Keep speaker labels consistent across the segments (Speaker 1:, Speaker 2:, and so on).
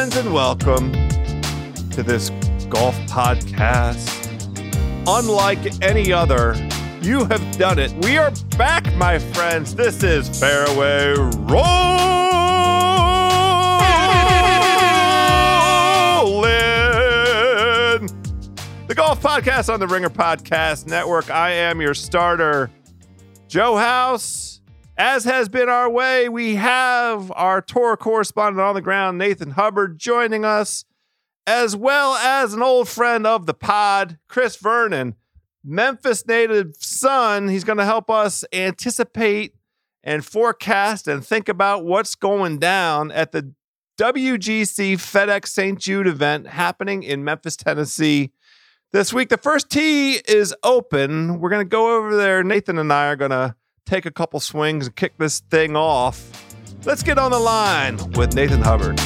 Speaker 1: Friends, and welcome to this golf podcast unlike any other. You have done it. We are back, my friends. This is Fairway Rolling, the golf podcast on the Ringer Podcast Network. I am your starter, Joe House. As has been our way, we have our tour correspondent on the ground, Nathan Hubbard, joining us as well as an old friend of the pod, Chris Vernon, Memphis native son. He's going to help us anticipate and forecast and think about what's going down at the WGC FedEx St. Jude event happening in Memphis, Tennessee this week. The first tee is open. We're going to go over there. Nathan and I are going to take a couple swings and kick this thing off. Let's get on the line with Nathan Hubbard.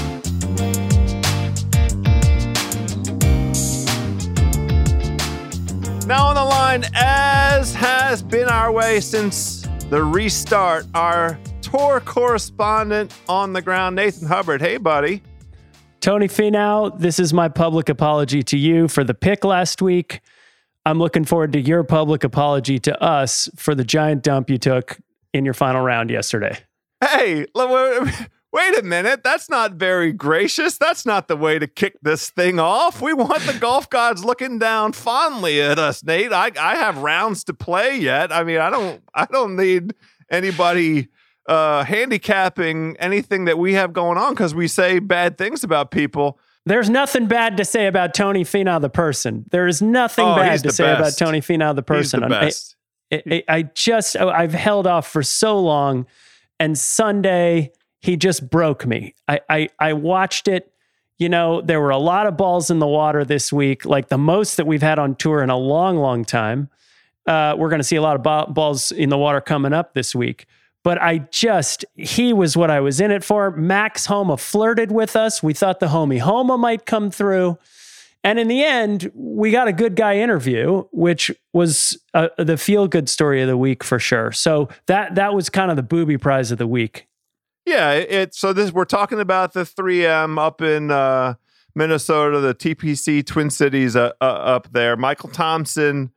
Speaker 1: Now on the line, as has been our way since the restart, our tour correspondent on the ground, Nathan Hubbard. Hey, buddy.
Speaker 2: Tony Finau, this is my public apology to you for the pick last week. I'm looking forward to your public apology to us for the giant dump you took in your final round yesterday.
Speaker 1: Hey, wait a minute, that's not very gracious. That's not the way to kick this thing off. We want the golf gods looking down fondly at us, Nate. I, I have rounds to play yet. I mean, I don't I don't need anybody uh, handicapping anything that we have going on because we say bad things about people.
Speaker 2: There's nothing bad to say about Tony Finau the person. There is nothing oh, bad to say best. about Tony Finau the person.
Speaker 1: He's the best.
Speaker 2: I, I, I just I've held off for so long, and Sunday he just broke me. I, I, I watched it. You know, there were a lot of balls in the water this week, like the most that we've had on tour in a long, long time. Uh, we're going to see a lot of ba- balls in the water coming up this week. But I just, he was what I was in it for. Max Homa flirted with us. We thought the homie Homa might come through. And in the end, we got a good guy interview, which was uh, the feel good story of the week for sure. So that that was kind of the booby prize of the week.
Speaker 1: Yeah, it. So this we're talking about the 3M up in uh, Minnesota, the TPC Twin Cities uh, uh, up there. Michael Thompson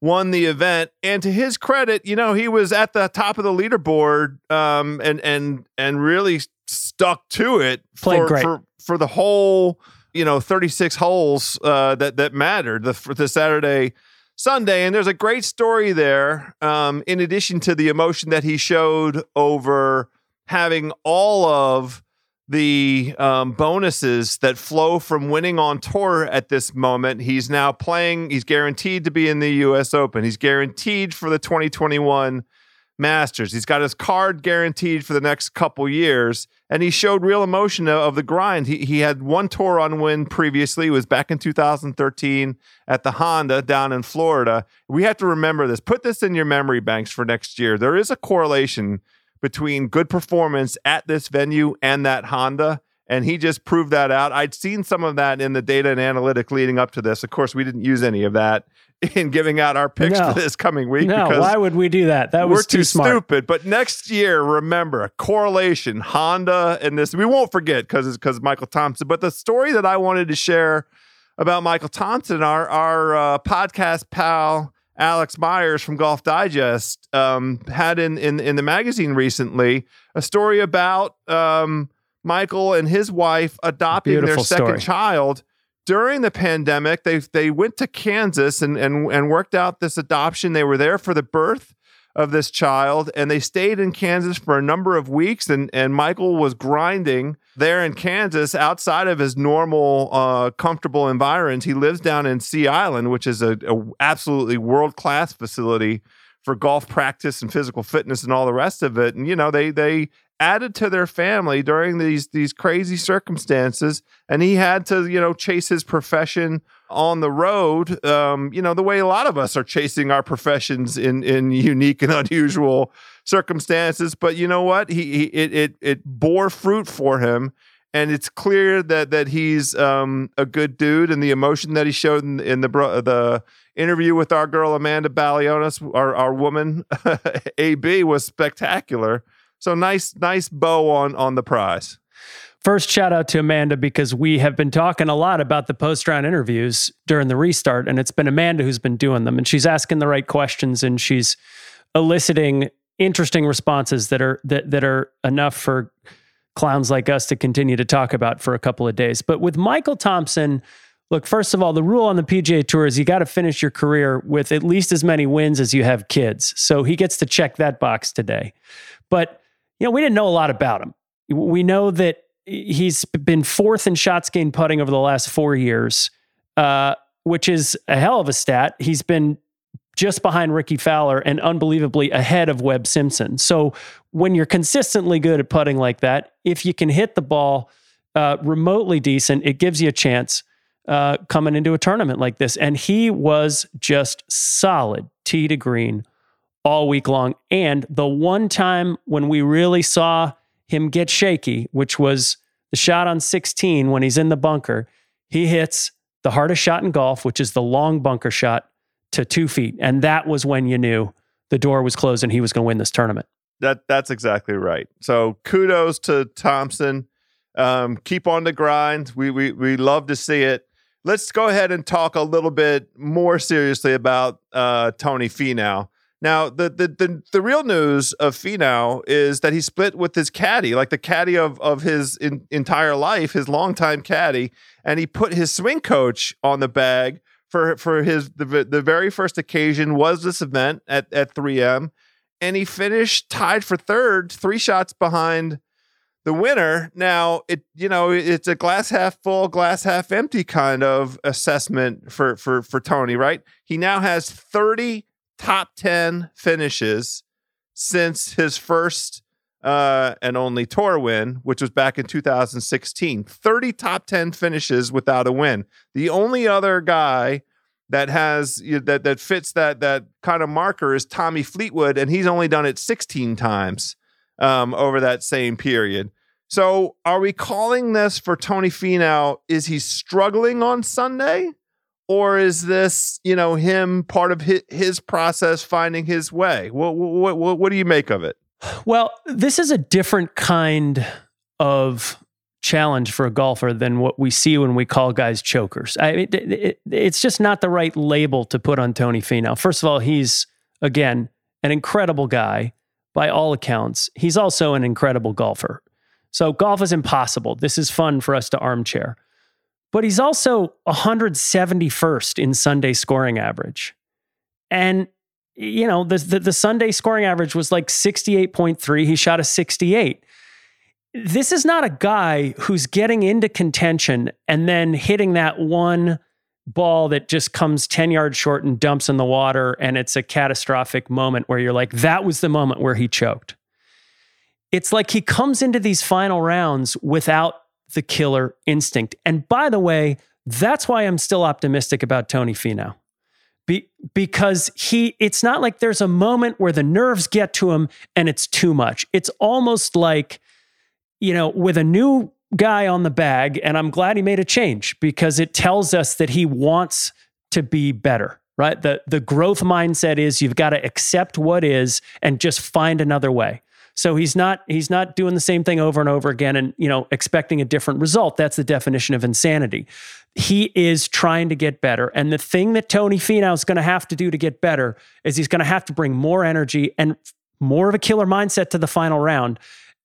Speaker 1: won the event, and to his credit, you know he was at the top of the leaderboard, um, and and and really stuck to it
Speaker 2: for,
Speaker 1: for for the whole you know 36 holes uh, that that mattered the the Saturday. Sunday, and there's a great story there. Um, in addition to the emotion that he showed over having all of the um, bonuses that flow from winning on tour at this moment. He's now playing, he's guaranteed to be in the US Open. He's guaranteed for the 2021 Masters. He's got his card guaranteed for the next couple years, and he showed real emotion of the grind. He, he had one tour on win previously, it was back in 2013 at the Honda down in Florida. We have to remember this. Put this in your memory banks for next year. There is a correlation between good performance at this venue and that Honda. And he just proved that out. I'd seen some of that in the data and analytic leading up to this. Of course, we didn't use any of that in giving out our picks
Speaker 2: No.
Speaker 1: for this coming week.
Speaker 2: No,
Speaker 1: because
Speaker 2: why would we do that? That was too, smart.
Speaker 1: stupid. But next year, remember correlation Honda and this. We won't forget because it's because Michael Thompson. But the story that I wanted to share about Michael Thompson, our our uh, podcast pal Alex Myers from Golf Digest um, had in, in in the magazine recently a story about um, Michael and his wife adopting
Speaker 2: Beautiful
Speaker 1: their second
Speaker 2: story.
Speaker 1: child during the pandemic. They they went to Kansas and and and worked out this adoption. They were there for the birth of this child and they stayed in Kansas for a number of weeks and and Michael was grinding there in Kansas outside of his normal uh, comfortable environment he lives down in Sea Island which is a, a absolutely world class facility for golf practice and physical fitness and all the rest of it. And you know they they added to their family during these these crazy circumstances and he had to you know chase his profession on the road um, you know the way a lot of us are chasing our professions in in unique and unusual circumstances. But you know what? He, he it, it it bore fruit for him and it's clear that that he's um, a good dude and the emotion that he showed in, in the bro- the interview with our girl Amanda Balionis our our woman AB was spectacular so nice nice bow on on the prize
Speaker 2: First, shout out to Amanda because we have been talking a lot about the post round interviews during the restart, and it's been Amanda who's been doing them. And she's asking the right questions and she's eliciting interesting responses that are that that are enough for clowns like us to continue to talk about for a couple of days. But with Michael Thompson, look, first of all, the rule on the PGA Tour is you got to finish your career with at least as many wins as you have kids. So he gets to check that box today. But you know, we didn't know a lot about him. We know that he's been fourth in shots gained putting over the last four years, uh, which is a hell of a stat. He's been just behind Rickie Fowler and unbelievably ahead of Webb Simpson. So when you're consistently good at putting like that, if you can hit the ball uh, remotely decent, it gives you a chance uh, coming into a tournament like this. And he was just solid tee to green all week long. And the one time when we really saw him get shaky, which was the shot on 16 when he's in the bunker, he hits the hardest shot in golf, which is the long bunker shot to two feet. And that was when you knew the door was closed and he was going to win this tournament.
Speaker 1: That that's exactly right. So kudos to Thompson. Um, keep on the grind. We we we love to see it. Let's go ahead and talk a little bit more seriously about uh, Tony Finau. Now, the, the the the real news of Finau is that he split with his caddy, like the caddy of of his in, entire life, his longtime caddy, and he put his swing coach on the bag for for his the the very first occasion was this event at at 3M, and he finished tied for third, three shots behind the winner. Now, it you know it's a glass half full, glass half empty kind of assessment for for for Tony, right? He now has 30 top 10 finishes since his first uh, and only tour win, which was back in 2016. 30 top 10 finishes without a win. The only other guy that has that that fits that that kind of marker is Tommy Fleetwood, and he's only done it 16 times um, over that same period. So, are we calling this for Tony Finau? Is he struggling on Sunday? Or is this you know him part of his, his process finding his way what, what, what, what do you make of it
Speaker 2: Well, this is a different kind of challenge for a golfer than what we see when we call guys chokers. I, it, it, it's just not the right label to put on Tony Finau. First of all, he's again an incredible guy by all accounts. He's also an incredible golfer. So golf is impossible. This is fun for us to armchair. But he's also 171st in Sunday scoring average. And you know, the, the, the Sunday scoring average was like 68.3. He shot a 68. this is not a guy who's getting into contention and then hitting that one ball that just comes 10 yards short and dumps in the water and it's a catastrophic moment where you're like that was the moment where he choked it's like he comes into these final rounds without the killer instinct and by the way that's why i'm still optimistic about tony finau Be- because he it's not like there's a moment where the nerves get to him and it's too much it's almost like you know with a new guy on the bag. And I'm glad he made a change because it tells us that he wants to be better, right? The, the growth mindset is you've got to accept what is and just find another way. So he's not he's not doing the same thing over and over again and you know expecting a different result. That's the definition of insanity. He is trying to get better. And the thing that Tony Finau is going to have to do to get better is he's going to have to bring more energy and more of a killer mindset to the final round.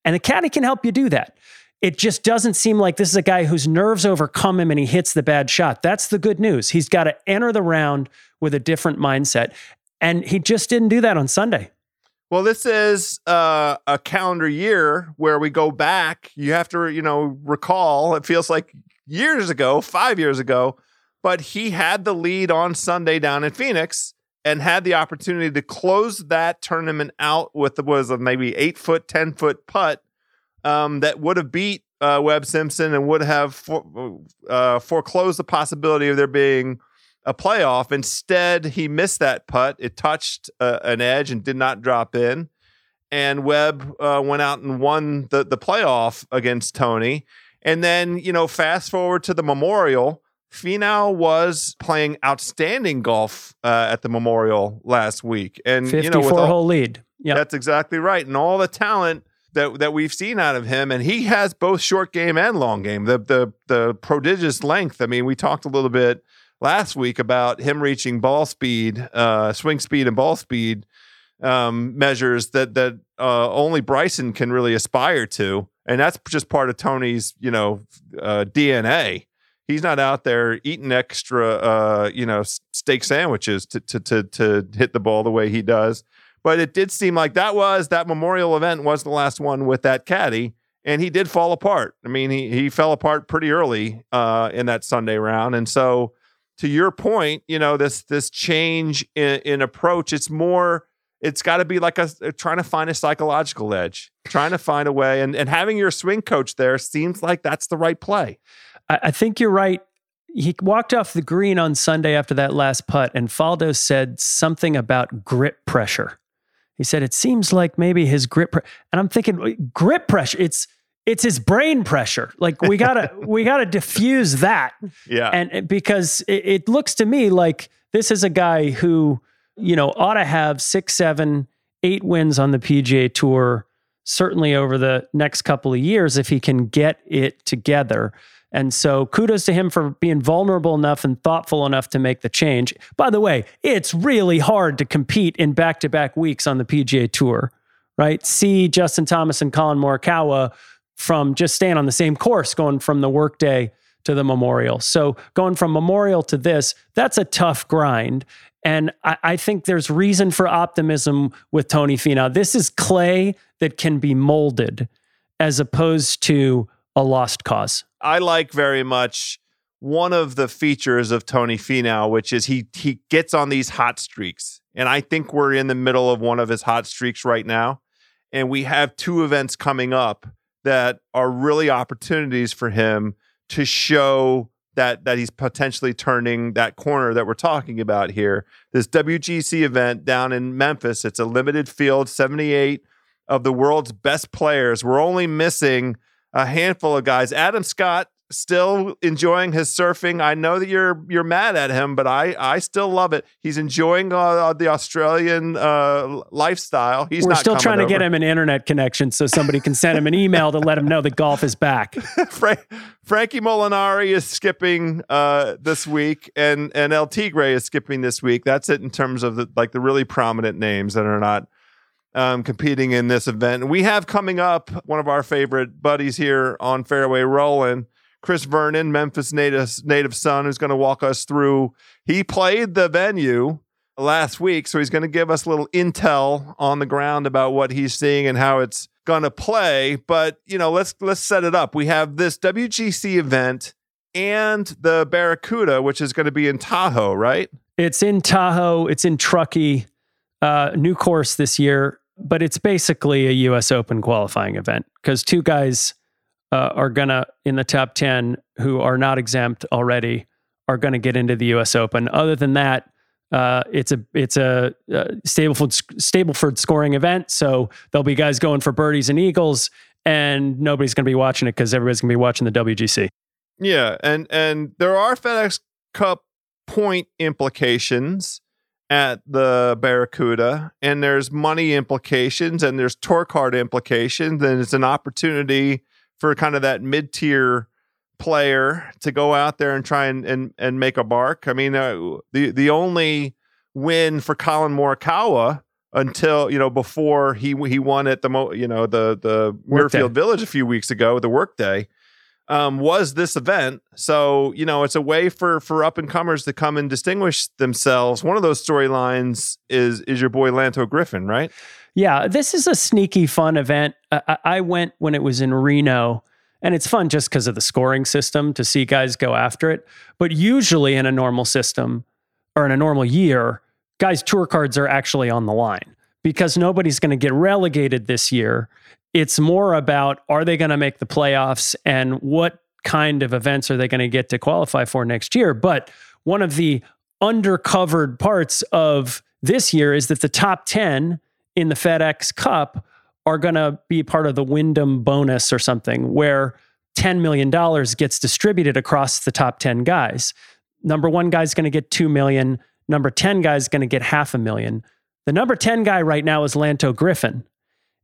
Speaker 2: And the caddy can help you do that it just doesn't seem like this is a guy whose nerves overcome him and he hits the bad shot. That's the good news. He's got to enter the round with a different mindset. And he just didn't do that on Sunday.
Speaker 1: Well, this is uh, a calendar year where we go back. You have to, you know, recall, it feels like years ago, five years ago, but he had the lead on Sunday down in Phoenix and had the opportunity to close that tournament out with the was a maybe eight foot, 10 foot putt um, that would have beat uh, Webb Simpson and would have for, uh, foreclosed the possibility of there being a playoff. Instead, he missed that putt. It touched uh, an edge and did not drop in. And Webb uh, went out and won the, the playoff against Tony. And then, you know, fast forward to the Memorial. Finau was playing outstanding golf uh, at the Memorial last week, and
Speaker 2: 54
Speaker 1: you know, with
Speaker 2: all, hole lead.
Speaker 1: Yeah, that's exactly right. And all the talent that that we've seen out of him, and he has both short game and long game. The the the prodigious length. I mean, we talked a little bit last week about him reaching ball speed, uh, swing speed, and ball speed um, measures that that uh, only Bryson can really aspire to, and that's just part of Tony's you know uh, DNA. He's not out there eating extra, uh, you know, steak sandwiches to, to to to hit the ball the way he does. But it did seem like that was that memorial event was the last one with that caddy, and he did fall apart. I mean, he he fell apart pretty early uh, in that Sunday round, and so to your point, you know this this change in, in approach. It's more. It's got to be like a trying to find a psychological edge, trying to find a way, and and having your swing coach there seems like that's the right play.
Speaker 2: I, I think you're right he walked off the green on Sunday after that last putt, and Faldo said something about grip pressure. He said it seems like maybe his grip pre-. and I'm thinking grip pressure it's it's his brain pressure. Like we gotta we gotta diffuse that.
Speaker 1: Yeah.
Speaker 2: And because it, it, looks to me like this is a guy who, you know, ought to have six, seven, eight wins on the PGA tour, certainly over the next couple of years if he can get it together. And so kudos to him for being vulnerable enough and thoughtful enough to make the change. By the way, it's really hard to compete in back to back weeks on the PGA Tour, right? See Justin Thomas and Collin Morikawa from just staying on the same course, going from the workday to the memorial. So going from memorial to this, that's a tough grind. And I, I, think there's reason for optimism with Tony Finau. This is clay that can be molded as opposed to a lost cause.
Speaker 1: I like very much one of the features of Tony Finau, which is he he gets on these hot streaks. And I think we're in the middle of one of his hot streaks right now. And we have two events coming up that are really opportunities for him to show that that he's potentially turning that corner that we're talking about here. This WGC event down in Memphis, it's a limited field, 78 of the world's best players. We're only missing a handful of guys. Adam Scott still enjoying his surfing. I know that you're you're mad at him, but I I still love it. He's enjoying uh, the Australian uh, lifestyle. He's
Speaker 2: We're still trying
Speaker 1: to
Speaker 2: get him an internet connection so somebody can send him an email to let him know that golf is back.
Speaker 1: Frankie Molinari is skipping uh, this week, and and El Tigre is skipping this week. That's it in terms of the like the really prominent names that are not um, competing in this event. We have coming up one of our favorite buddies here on Fairway Rolling, Chris Vernon, Memphis native native son, who's going to walk us through. He played the venue last week. So he's going to give us a little intel on the ground about what he's seeing and how it's going to play. But, you know, let's let's set it up. We have this WGC event and the Barracuda, which is going to be in Tahoe, right?
Speaker 2: It's in Tahoe. It's in Truckee. Uh, new course this year, but it's basically a U.S. Open qualifying event because two guys uh, are gonna in the top ten who are not exempt already are to get into the U.S. Open. Other than that, uh, it's a it's a uh, Stableford Stableford scoring event, so there'll be guys going for birdies and eagles, and nobody's to be watching it because everybody's to be watching the WGC.
Speaker 1: Yeah, and and there are FedEx Cup point implications at the Barracuda, and there's money implications, and there's tour card implications, and it's an opportunity for kind of that mid tier player to go out there and try and and, and make a bark. I mean, uh, the the only win for Collin Morikawa until you know before he he won at the mo you know the the Muirfield Village a few weeks ago the workday um, was this event. So you know it's a way for for up and comers to come and distinguish themselves. One of those storylines is is your boy Lanto Griffin, right?
Speaker 2: Yeah, this is a sneaky fun event. I, went when it was in Reno and it's fun just because of the scoring system to see guys go after it. But usually in a normal system or in a normal year, guys' tour cards are actually on the line because nobody's going to get relegated this year. It's more about are they going to make the playoffs and what kind of events are they going to get to qualify for next year. But one of the undercovered parts of this year is that the top 10 in the FedEx Cup are going to be part of the Wyndham bonus or something where $10 million gets distributed across the top 10 guys. Number one guy's going to get 2 million. Number 10 guy's going to get half a million. The number 10 guy right now is Lanto Griffin.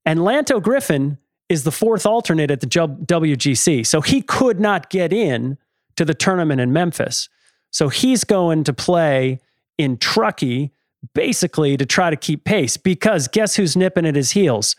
Speaker 2: And Lanto Griffin is the fourth alternate at the WGC. So he could not get in to the tournament in Memphis. So he's going to play in Truckee basically to try to keep pace because guess who's nipping at his heels?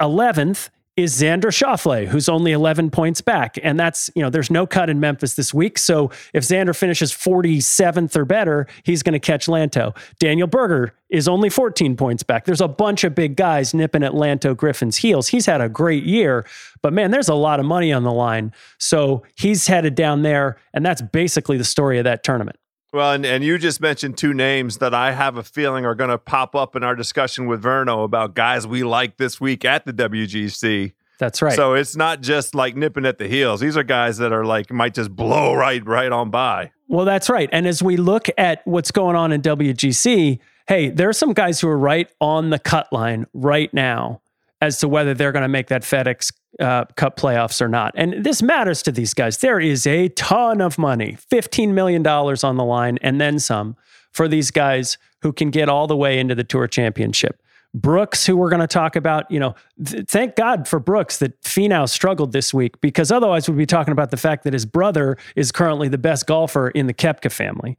Speaker 2: 11th is Xander Schauffele, who's only 11 points back. And that's, you know, there's no cut in Memphis this week. So if Xander finishes 47th or better, he's going to catch Lanto. Daniel Berger is only 14 points back. There's a bunch of big guys nipping at Lanto Griffin's heels. He's had a great year, but man, there's a lot of money on the line. So he's headed down there. And that's basically the story of that tournament.
Speaker 1: Well, and, and you just mentioned two names that I have a feeling are going to pop up in our discussion with Verno about guys we like this week at the WGC.
Speaker 2: That's right.
Speaker 1: So it's not just like nipping at the heels. These are guys that are like might just blow right right on by.
Speaker 2: Well, that's right. And as we look at what's going on in WGC, hey, there are some guys who are right on the cut line right now as to whether they're going to make that FedEx uh, Cup playoffs or not. And this matters to these guys. There is a ton of money, $15 million on the line, and then some for these guys who can get all the way into the Tour Championship. Brooks, who we're going to talk about, you know, th- thank God for Brooks that Finau struggled this week because otherwise we'd be talking about the fact that his brother is currently the best golfer in the Koepka family.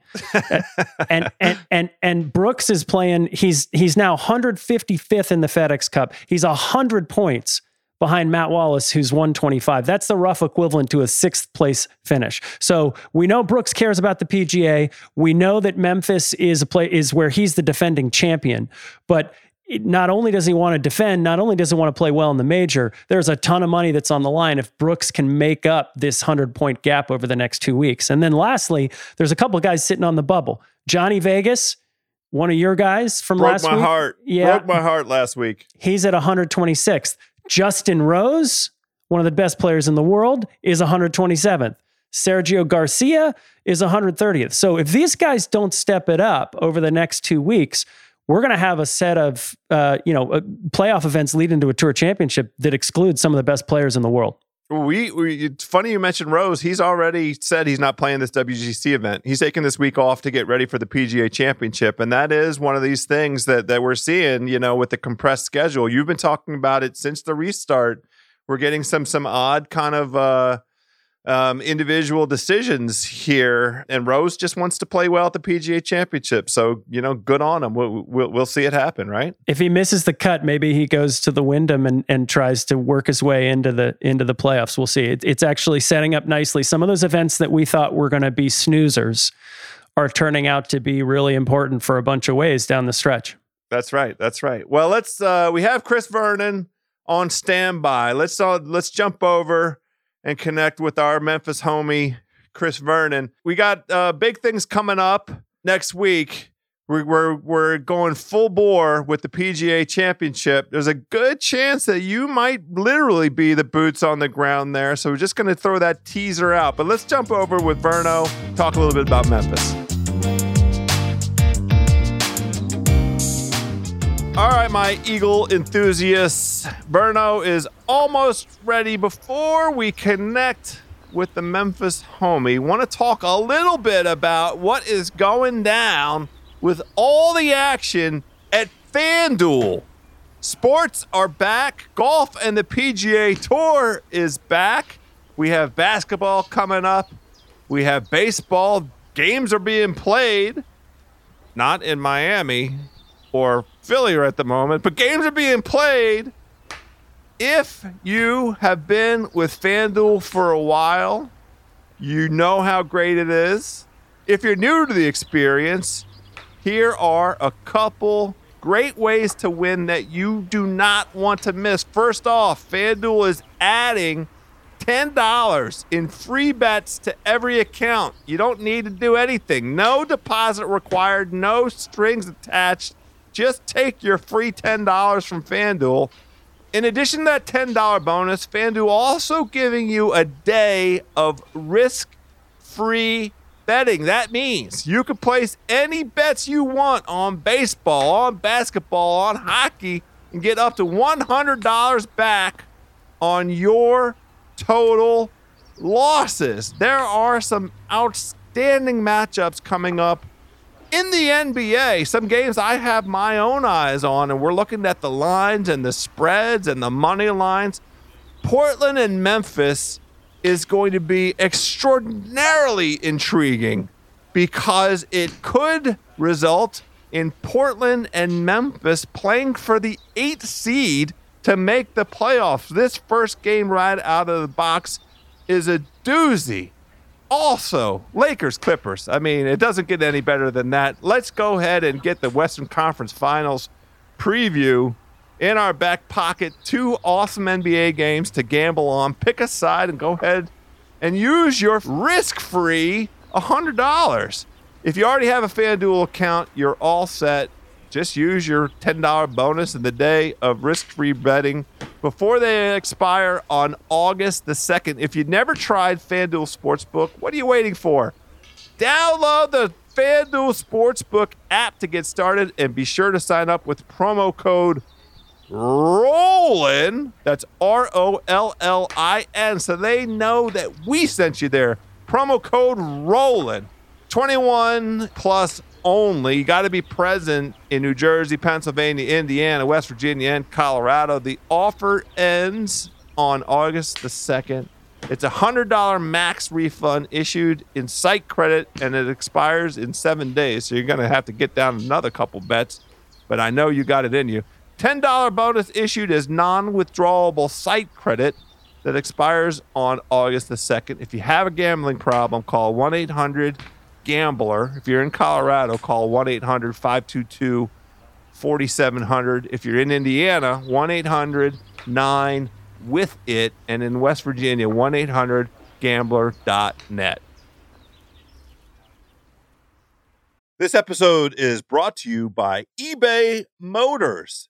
Speaker 2: and, and and and Brooks is playing he's he's now 155th in the FedEx Cup. He's 100 points behind Matt Wallace, who's 125. That's the rough equivalent to a sixth place finish. So we know Brooks cares about the PGA. We know that Memphis is a play is where he's the defending champion. But not only does he want to defend, not only does he want to play well in the major, there's a ton of money that's on the line if Brooks can make up this 100 point gap over the next two weeks. And then lastly, there's a couple of guys sitting on the bubble. Johnny Vegas, one of your guys from last year.
Speaker 1: Broke
Speaker 2: last
Speaker 1: my
Speaker 2: week.
Speaker 1: heart.
Speaker 2: Yeah.
Speaker 1: Broke my heart last week.
Speaker 2: He's at 126th. Justin Rose, one of the best players in the world, is 127th. Sergio Garcia is 130th. So if these guys don't step it up over the next two weeks, we're going to have a set of uh, you know uh, playoff events leading to a tour championship that excludes some of the best players in the world.
Speaker 1: We, we it's funny you mentioned Rose. He's already said he's not playing this WGC event. He's taking this week off to get ready for the PGA Championship, and that is one of these things that that we're seeing. You know, with the compressed schedule, you've been talking about it since the restart. We're getting some some odd kind of uh, um, individual decisions here, and Rose just wants to play well at the PGA Championship. So you know, good on him. We'll, we'll, we'll see it happen, right?
Speaker 2: If he misses the cut, maybe he goes to the Wyndham and, and tries to work his way into the into the playoffs. We'll see. It, it's actually setting up nicely. Some of those events that we thought were going to be snoozers are turning out to be really important for a bunch of ways down the stretch.
Speaker 1: That's right. That's right. Well, let's uh we have Chris Vernon on standby. Let's uh, let's jump over and connect with our Memphis homie Chris Vernon. We got uh big things coming up next week. We're, we're, we're going full bore with the PGA Championship. There's a good chance that you might literally be the boots on the ground there. So we're just going to throw that teaser out. But let's jump over with Verno, talk a little bit about Memphis. All right, my Eagle enthusiasts. Verno is almost ready. Before we connect with the Memphis homie, want to talk a little bit about what is going down with all the action at FanDuel. Sports are back. Golf and the PGA Tour is back. We have basketball coming up. We have baseball. Games are being played. Not in Miami or Philly at the moment, but games are being played. If you have been with FanDuel for a while, you know how great it is. If you're new to the experience, here are a couple great ways to win that you do not want to miss. First off, FanDuel is adding $10 in free bets to every account. You don't need to do anything. No deposit required, no strings attached. Just take your free $10 from FanDuel. In addition to that $10 bonus, FanDuel also giving you a day of risk free betting. That means you can place any bets you want on baseball, on basketball, on hockey, and get up to $100 back on your total losses. There are some outstanding matchups coming up in the NBA, some games I have my own eyes on, and we're looking at the lines and the spreads and the money lines. Portland and Memphis is going to be extraordinarily intriguing because it could result in Portland and Memphis playing for the eighth seed to make the playoffs. This first game right out of the box is a doozy. Also, Lakers Clippers. I mean, it doesn't get any better than that. Let's go ahead and get the Western Conference Finals preview in our back pocket. Two awesome NBA games to gamble on. Pick a side and go ahead and use your risk free $100. If you already have a FanDuel account, you're all set. Just use your $10 bonus in the day of risk free betting before they expire on August the 2nd. If you've never tried FanDuel Sportsbook, what are you waiting for? Download the FanDuel Sportsbook app to get started and be sure to sign up with promo code ROLLIN. That's R O L L I N. So they know that we sent you there. Promo code ROLLIN. 21 plus only. You got to be present in New Jersey, Pennsylvania, Indiana, West Virginia, and Colorado. The offer ends on August the 2nd. It's a $100 max refund issued in site credit and it expires in seven days. So you're going to have to get down another couple bets, but I know you got it in you. $10 bonus issued as non withdrawable site credit that expires on August the 2nd. If you have a gambling problem, call 1 800 Gambler. If you're in Colorado, call 1 800 522 4700. If you're in Indiana, 1 800 9 with it. And in West Virginia, 1 800 gambler.net. This episode is brought to you by eBay Motors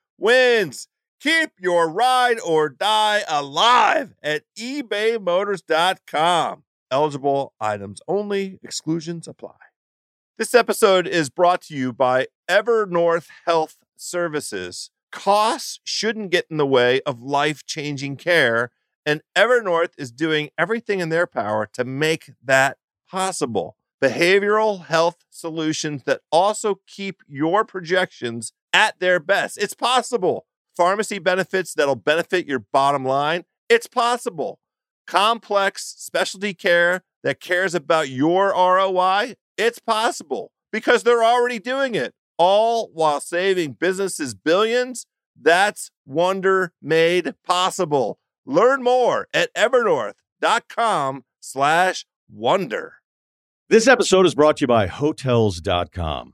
Speaker 1: wins. Keep your ride or die alive at ebaymotors.com. Eligible items only, exclusions apply. This episode is brought to you by Evernorth Health Services. Costs shouldn't get in the way of life changing care, and Evernorth is doing everything in their power to make that possible. Behavioral health solutions that also keep your projections at their best. It's possible. Pharmacy benefits that'll benefit your bottom line. It's possible. Complex specialty care that cares about your ROI. It's possible because they're already doing it, all while saving businesses billions. That's wonder made possible. Learn more at evernorth.com slash wonder.
Speaker 3: This episode is brought to you by Hotels.com.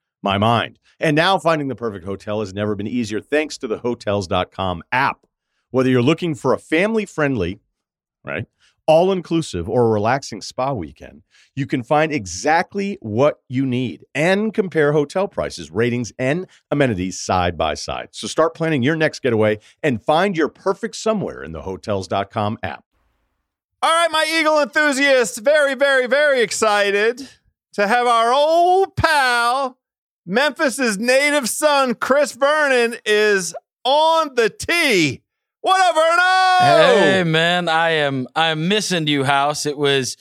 Speaker 3: my mind. And now finding the perfect hotel has never been easier thanks to the hotels.com app. Whether you're looking for a family friendly, right, all inclusive or a relaxing spa weekend, you can find exactly what you need and compare hotel prices, ratings, and amenities side by side. So start planning your next getaway and find your perfect somewhere in the hotels.com app.
Speaker 1: All right, my Eagle enthusiasts, very, very, very excited to have our old pal, Memphis's native son, Chris Vernon, is on the tee. What up, Verno?
Speaker 4: Hey man, I am I'm missing you, House. It was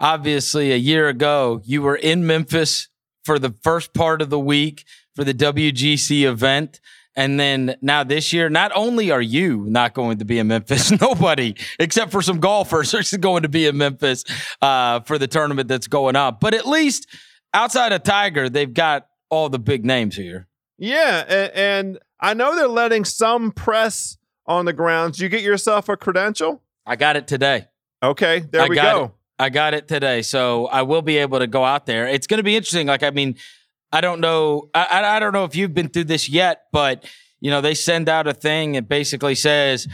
Speaker 4: obviously a year ago. You were in Memphis for the first part of the week for the WGC event. And then now this year, not only are you not going to be in Memphis, nobody except for some golfers are going to be in Memphis uh, for the tournament that's going on. But at least outside of Tiger, they've got all the big names here.
Speaker 1: Yeah, and, and I know they're letting some press on the grounds. You get yourself a credential?
Speaker 4: I got it today.
Speaker 1: Okay, there
Speaker 4: I
Speaker 1: we
Speaker 4: got
Speaker 1: go.
Speaker 4: It. I got it today, so I will be able to go out there. It's going to be interesting. Like, I mean, I don't know. I, I don't know if you've been through this yet, but you know, they send out a thing. It basically says,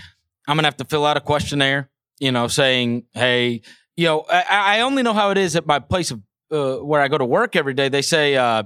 Speaker 4: "I'm going to have to fill out a questionnaire." You know, saying, "Hey, you know, I, I only know how it is at my place of uh, where I go to work every day." They say. Uh,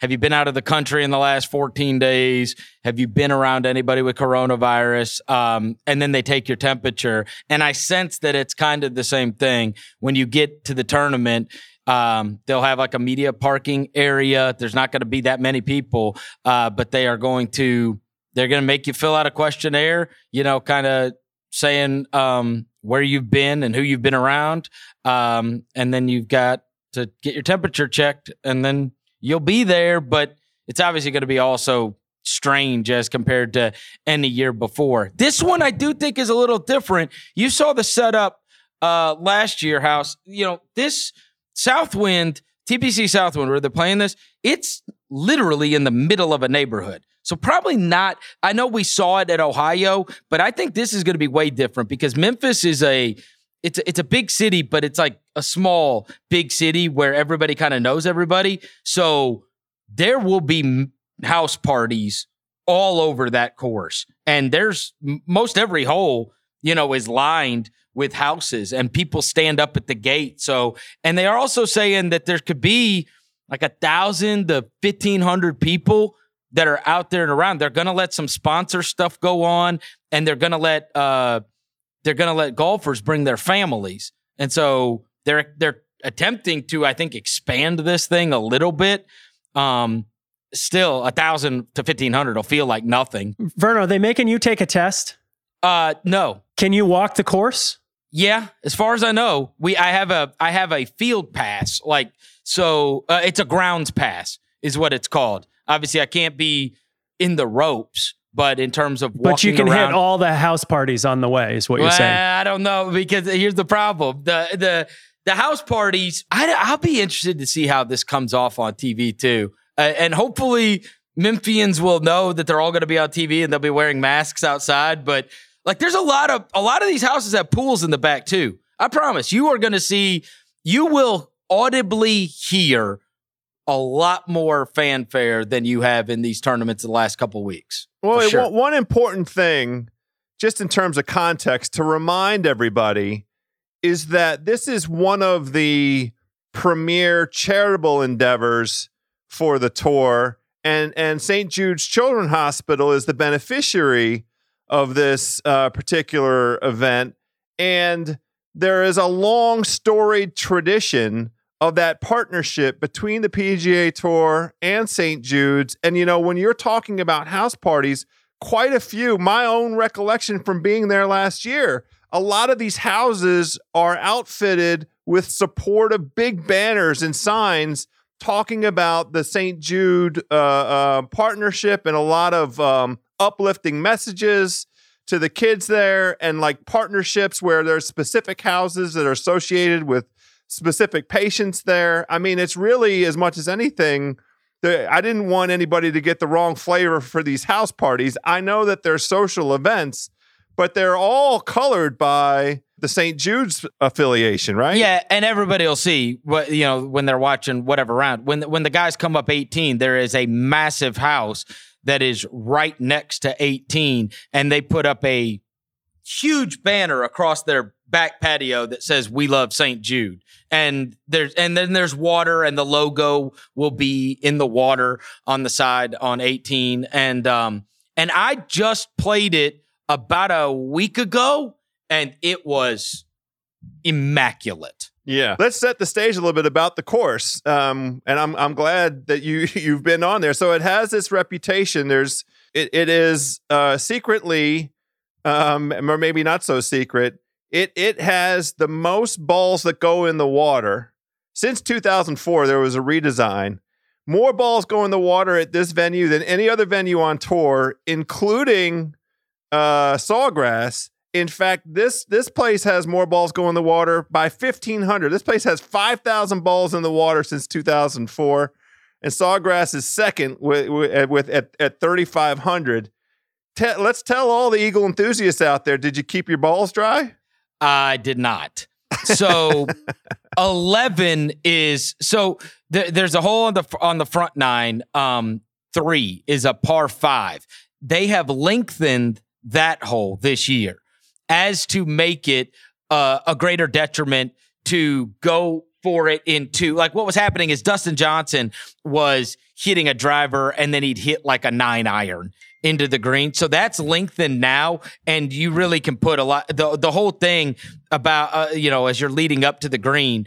Speaker 4: have you been out of the country in the last 14 days? Have you been around anybody with coronavirus? Um, and then they take your temperature. And I sense that it's kind of the same thing when you get to the tournament. Um, they'll have like a media parking area. There's not going to be that many people, uh, but they are going to they're going to make you fill out a questionnaire. You know, kind of saying um, where you've been and who you've been around, um, and then you've got to get your temperature checked, and then you'll be there, but it's obviously going to be also strange as compared to any year before. This one I do think is a little different. You saw the setup uh, last year, House. You know, this Southwind, TPC Southwind, where they're playing this, it's literally in the middle of a neighborhood. So probably not. I know we saw it at Ohio, but I think this is going to be way different because Memphis is a it's a, it's a big city, but it's like a small big city where everybody kind of knows everybody. So there will be house parties all over that course, and there's most every hole, you know, is lined with houses, and people stand up at the gate. So, and they are also saying that there could be like a thousand to fifteen hundred people that are out there and around. They're to let some sponsor stuff go on, and they're to let uh, they're going to let golfers bring their families, and so they're they're attempting to, I think, expand this thing a little bit. Um, still, a thousand to fifteen hundred will feel like nothing.
Speaker 2: Verno, are they making you take a test?
Speaker 4: Uh, no.
Speaker 2: Can you walk the course?
Speaker 4: Yeah, as far as I know, we I have a I have a field pass. Like so, uh, it's a grounds pass is what it's called. Obviously, I can't be in the ropes, but in terms of
Speaker 2: but you can
Speaker 4: around,
Speaker 2: hit all the house parties on the way. Is what you're saying?
Speaker 4: I don't know because here's the problem: the the the house parties, I, will be interested to see how this comes off on TV too. Uh, and hopefully, Memphians will know that they're all going to be on TV and they'll be wearing masks outside. But like, there's a lot of a lot of these houses have pools in the back too. I promise you are going to see. You will audibly hear a lot more fanfare than you have in these tournaments the last couple weeks.
Speaker 1: Well, sure. one important thing, just in terms of context, to remind everybody is that this is one of the premier charitable endeavors for the tour, and and St. Jude's Children's Hospital is the beneficiary of this uh, particular event, and there is a long storied tradition of that partnership between the PGA Tour and St. Jude's. And, you know, when you're talking about house parties, quite a few, my own recollection from being there last year, a lot of these houses are outfitted with supportive big banners and signs talking about the St. Jude uh, uh, partnership and a lot of um, uplifting messages to the kids there and like partnerships where there's specific houses that are associated with specific patients there. I mean, it's really as much as anything. I didn't want anybody to get the wrong flavor for these house parties. I know that they're social events, but they're all colored by the St. Jude's affiliation, right?
Speaker 4: Yeah, and everybody will see what you know when they're watching whatever round. When when the guys come up 18, there is a massive house that is right next to 18, and they put up a huge banner across their back patio that says "We love St. Jude." And there's and then there's water, and the logo will be in the water on the side on 18. And um and I just played it about a week ago, and it was immaculate.
Speaker 1: Yeah, let's set the stage a little bit about the course. Um, and I'm I'm glad that you you've been on there. So it has this reputation. There's it, it is uh, secretly um, or maybe not so secret. It it has the most balls that go in the water since 2004. There was a redesign. More balls go in the water at this venue than any other venue on tour, including uh, Sawgrass. In fact, this this place has more balls go in the water by 1,500. This place has 5,000 balls in the water since 2004, and Sawgrass is second with, with, with at, at 3,500 te- let's tell all the Eagle enthusiasts out there did you keep your balls dry?
Speaker 4: I did not. So 11 is so th- there's a hole on the on the front nine. Um, three is a par five. They have lengthened that hole this year as to make it uh, a greater detriment to go for it into like what was happening is Dustin Johnson was hitting a driver and then he'd hit like a nine iron into the green. So that's lengthened now, and you really can put a lot. the The whole thing about uh, you know as you're leading up to the green,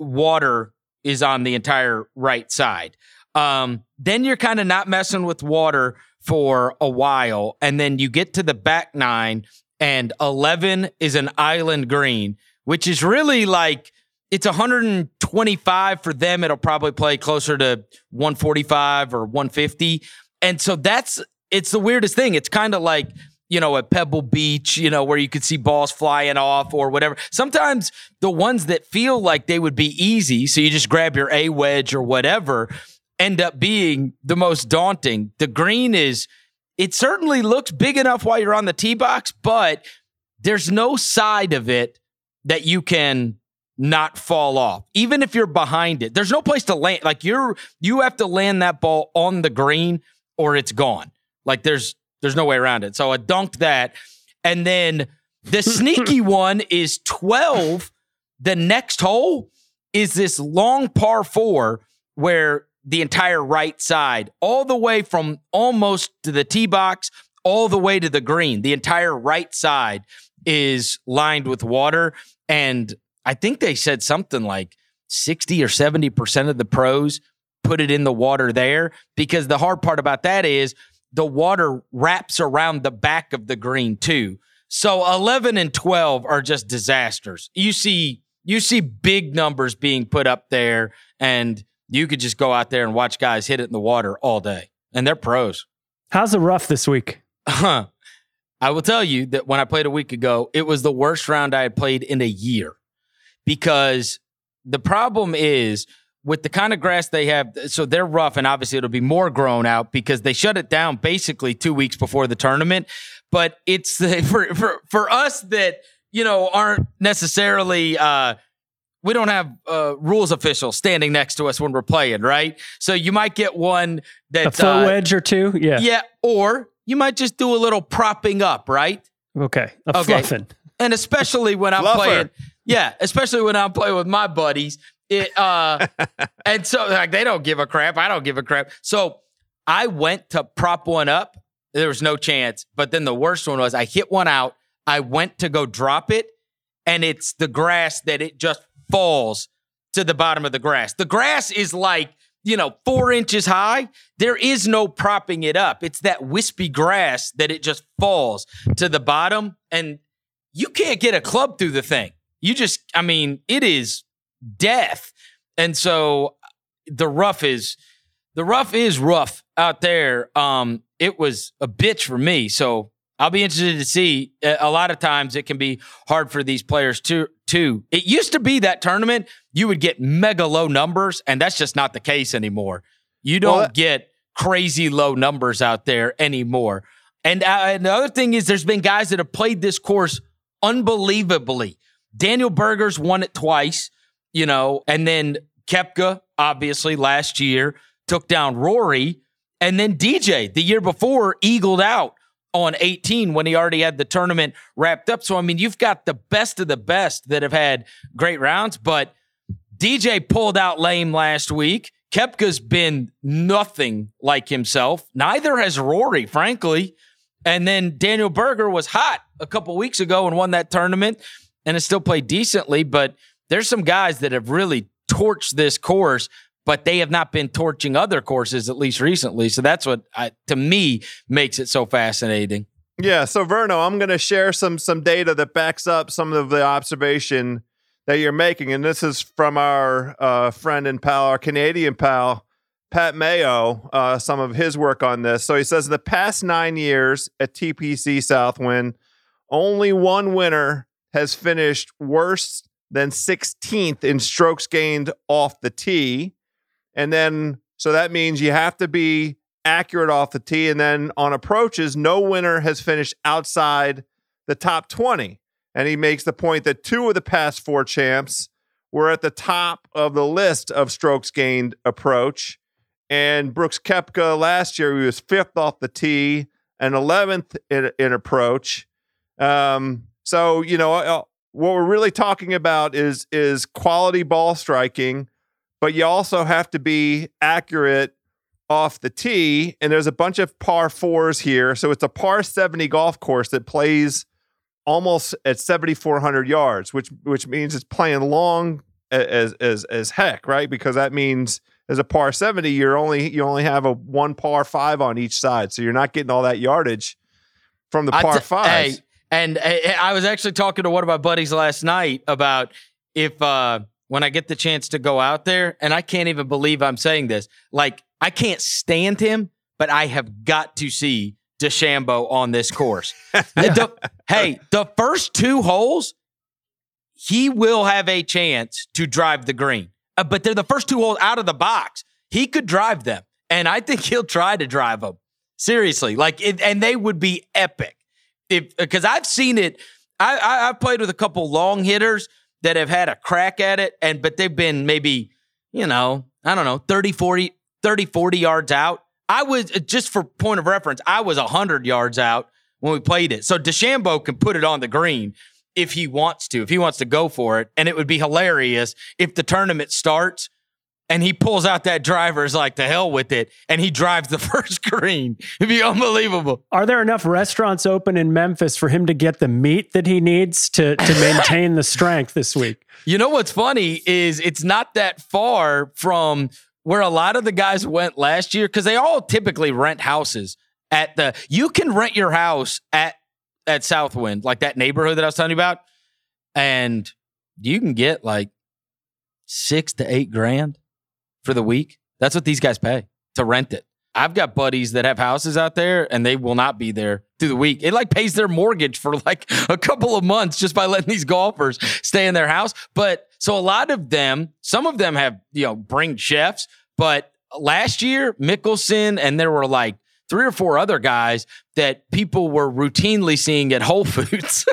Speaker 4: water is on the entire right side. Um, then you're kind of not messing with water for a while, and then you get to the back nine, and eleven is an island green, which is really like it's 125 for them. It'll probably play closer to 145 or 150. And so that's it's the weirdest thing. It's kind of like, you know, at Pebble Beach, you know, where you could see balls flying off or whatever. Sometimes the ones that feel like they would be easy, so you just grab your A wedge or whatever, end up being the most daunting. The green is, it certainly looks big enough while you're on the tee box, but there's no side of it that you can not fall off even if you're behind it there's no place to land like you're you have to land that ball on the green or it's gone like there's there's no way around it. So I dunked that. And then the sneaky one is 12. The next hole is this long par four where the entire right side, all the way from almost to the tee box, all the way to the green, the entire right side is lined with water. And I think they said something like 60 or 70% of the pros put it in the water there because the hard part about that is the water wraps around the back of the green too. So 11 and 12 are just disasters. You see you see big numbers being put up there and you could just go out there and watch guys hit it in the water all day. And they're pros.
Speaker 2: How's the rough this week?
Speaker 4: Huh. I will tell you that when I played a week ago, it was the worst round I had played in a year because the problem is with the kind of grass they have, so they're rough, and obviously it'll be more grown out because they shut it down basically two weeks before the tournament. But it's the, for for for us that you know aren't necessarily. Uh, we don't have uh, rules officials standing next to us when we're playing, right? So you might get one
Speaker 2: A
Speaker 4: that's
Speaker 2: foot
Speaker 4: uh,
Speaker 2: wedge or two? Yeah.
Speaker 4: yeah, or you might just do a little propping up, right?
Speaker 2: Okay. A
Speaker 4: Okay.
Speaker 2: fluffing.
Speaker 4: And especially when I'm
Speaker 1: Fluffer.
Speaker 4: playing, yeah, especially when I'm playing with my buddies. It, uh, and so like they don't give a crap. I don't give a crap. So I went to prop one up. There was no chance. But then the worst one was I hit one out. I went to go drop it, and it's the grass that it just falls to the bottom of the grass. The grass is like, you know, four inches high. There is no propping it up. It's that wispy grass that it just falls to the bottom. And you can't get a club through the thing. You just, I mean, it is death. And so the rough is the rough is rough out there. Um, it was a bitch for me. So I'll be interested to see. A lot of times it can be hard for these players to too. It used to be that tournament you would get mega low numbers, and that's just not the case anymore. You don't
Speaker 1: Well,
Speaker 4: get crazy low numbers out there anymore. And, uh, and the other thing is, there's been guys that have played this course unbelievably. Daniel Berger's won it twice, you know, and then Koepka, obviously, last year took down Rory. And then DJ, the year before, eagled out on 18 when he already had the tournament wrapped up. So, I mean, you've got the best of the best that have had great rounds, but DJ pulled out lame last week. Koepka's been nothing like himself. Neither has Rory, frankly. And then Daniel Berger was hot a couple weeks ago and won that tournament and has still played decently. But there's some guys that have really torched this course, but they have not been torching other courses, at least recently. So that's what, I, to me, makes it so fascinating.
Speaker 1: Yeah, so Verno, I'm going to share some some data that backs up some of the observation that you're making, and this is from our uh, friend and pal, our Canadian pal, Pat Mayo. Uh, some of his work on this. So he says the past nine years at TPC Southwind, only one winner has finished worse than 16th in strokes gained off the tee, and then so that means you have to be accurate off the tee. And then on approaches, no winner has finished outside the top 20. And he makes the point that two of the past four champs were at the top of the list of strokes gained approach. And Brooks Koepka last year, he was fifth off the tee and 11th in, in approach. Um, so, you know, uh, what we're really talking about is is quality ball striking, but you also have to be accurate off the tee, and there's a bunch of par fours here. So it's a par 70 golf course that plays almost at 7,400 yards, which which means it's playing long as as as heck, right? Because that means as a par 70, you're only you only have a one par five on each side, so you're not getting all that yardage from the par
Speaker 4: t-
Speaker 1: fives.
Speaker 4: Hey, and uh, I was actually talking to one of my buddies last night about if uh, when I get the chance to go out there, and I can't even believe I'm saying this. Like I can't stand him, but I have got to see DeChambeau on this course. The- hey, the first two holes, he will have a chance to drive the green, Uh, but they're the first two holes out of the box. He could drive them, and I think he'll try to drive them. Seriously, like, it, and they would be epic if because I've seen it. I, I I've played with a couple long hitters that have had a crack at it, and but they've been maybe you know I don't know 30, 40, 30, 40 yards out. I was uh, just for point of reference, I was hundred yards out when we played it. So DeChambeau can put it on the green if he wants to, if he wants to go for it, and it would be hilarious if the tournament starts and he pulls out that driver is like the hell with it and he drives the first green it'd be unbelievable
Speaker 2: Are there enough restaurants open in Memphis for him to get the meat that he needs to to maintain the strength this week?
Speaker 4: you know what's funny is it's not that far from where a lot of the guys went last year because they all typically rent houses at the you can rent your house at at southwind like that neighborhood that i was telling you about and you can get like six to eight grand for the week that's what these guys pay to rent it I've got buddies that have houses out there and they will not be there through the week. It like pays their mortgage for like a couple of months just by letting these golfers stay in their house. But So a lot of them, some of them have, you know, bring chefs, but last year, Mickelson and there were like three or four other guys that people were routinely seeing at Whole Foods.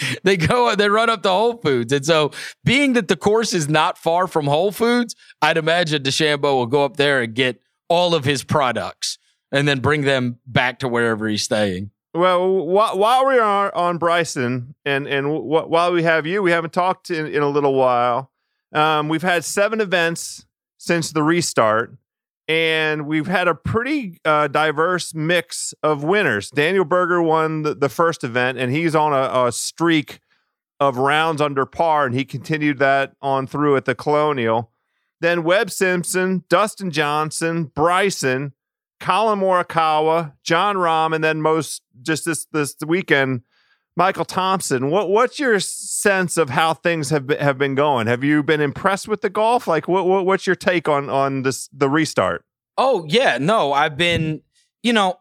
Speaker 4: they go, they run up to Whole Foods. And so, being that the course is not far from Whole Foods, I'd imagine DeChambeau will go up there and get all of his products and then bring them back to wherever he's staying.
Speaker 1: Well, while, we are on Bryson, and and while we have you, we haven't talked in, in a little while. Um, we've had seven events since the restart, and we've had a pretty uh, diverse mix of winners. Daniel Berger won the, the first event, and he's on a, a, streak of rounds under par, and he continued that on through at the Colonial. Then Webb Simpson, Dustin Johnson, Bryson, Collin Morikawa, Jon Rahm, and then most just this this weekend, Michael Thompson. What what's your sense of how things have been, have been going? Have you been impressed with the golf? Like what, what what's your take on on this the restart?
Speaker 4: Oh yeah, no, I've been, you know,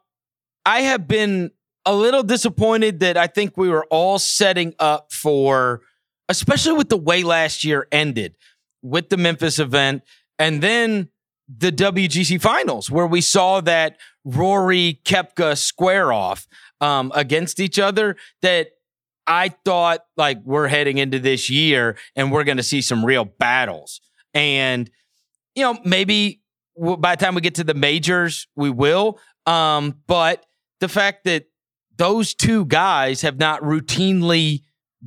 Speaker 4: I have been a little disappointed that I think we were all setting up for, especially with the way last year ended with the Memphis event and then the WGC finals, where we saw that Rory Koepka square off um, against each other. That I thought like we're heading into this year and we're going to see some real battles. And, you know, maybe by the time we get to the majors, we will. Um, but the fact that those two guys have not routinely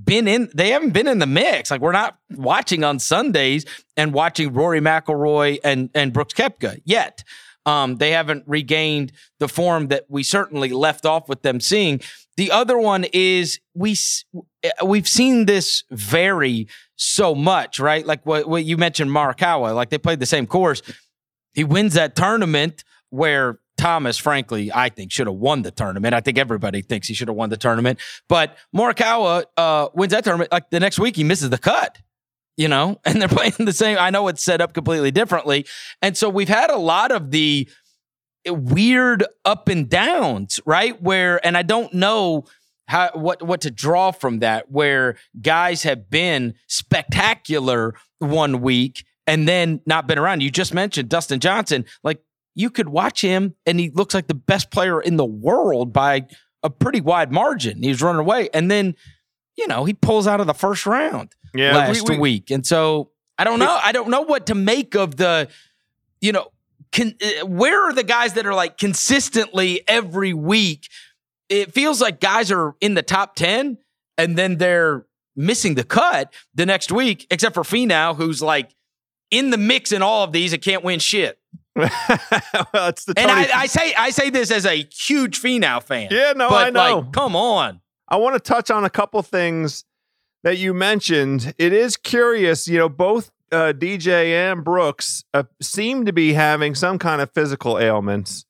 Speaker 4: been in they haven't been in the mix. Like we're not watching on Sundays and watching Rory McIlroy and and Brooks Koepka yet. Um, they haven't regained the form that we certainly left off with them seeing. The other one is we we've seen this vary so much, right? Like what, what you mentioned, Morikawa. Like they played the same course. He wins that tournament where Thomas, frankly, I think should have won the tournament. I think everybody thinks he should have won the tournament. But Morikawa uh, wins that tournament. Like the next week, he misses the cut. You know, and they're playing the same. I know it's set up completely differently, and so we've had a lot of the weird up and downs, right? Where, and I don't know how what what to draw from that. Where guys have been spectacular one week and then not been around. You just mentioned Dustin Johnson. Like you could watch him and he looks like the best player in the world by a pretty wide margin. He was running away. And then, you know, he pulls out of the first round yeah, last we, we, week. And so I don't know. I don't know what to make of the, you know, can, uh, where are the guys that are like consistently every week? It feels like guys are in the top 10 and then they're missing the cut the next week, except for Finau, who's like in the mix in all of these and can't win shit.
Speaker 1: well, it's the
Speaker 4: and I, I, say I say this as a huge Finau fan.
Speaker 1: Yeah, no, I know.
Speaker 4: Like, come on.
Speaker 1: I want to touch on a couple things that you mentioned. It is curious, you know, both uh, DJ and Brooks uh, seem to be having some kind of physical ailments.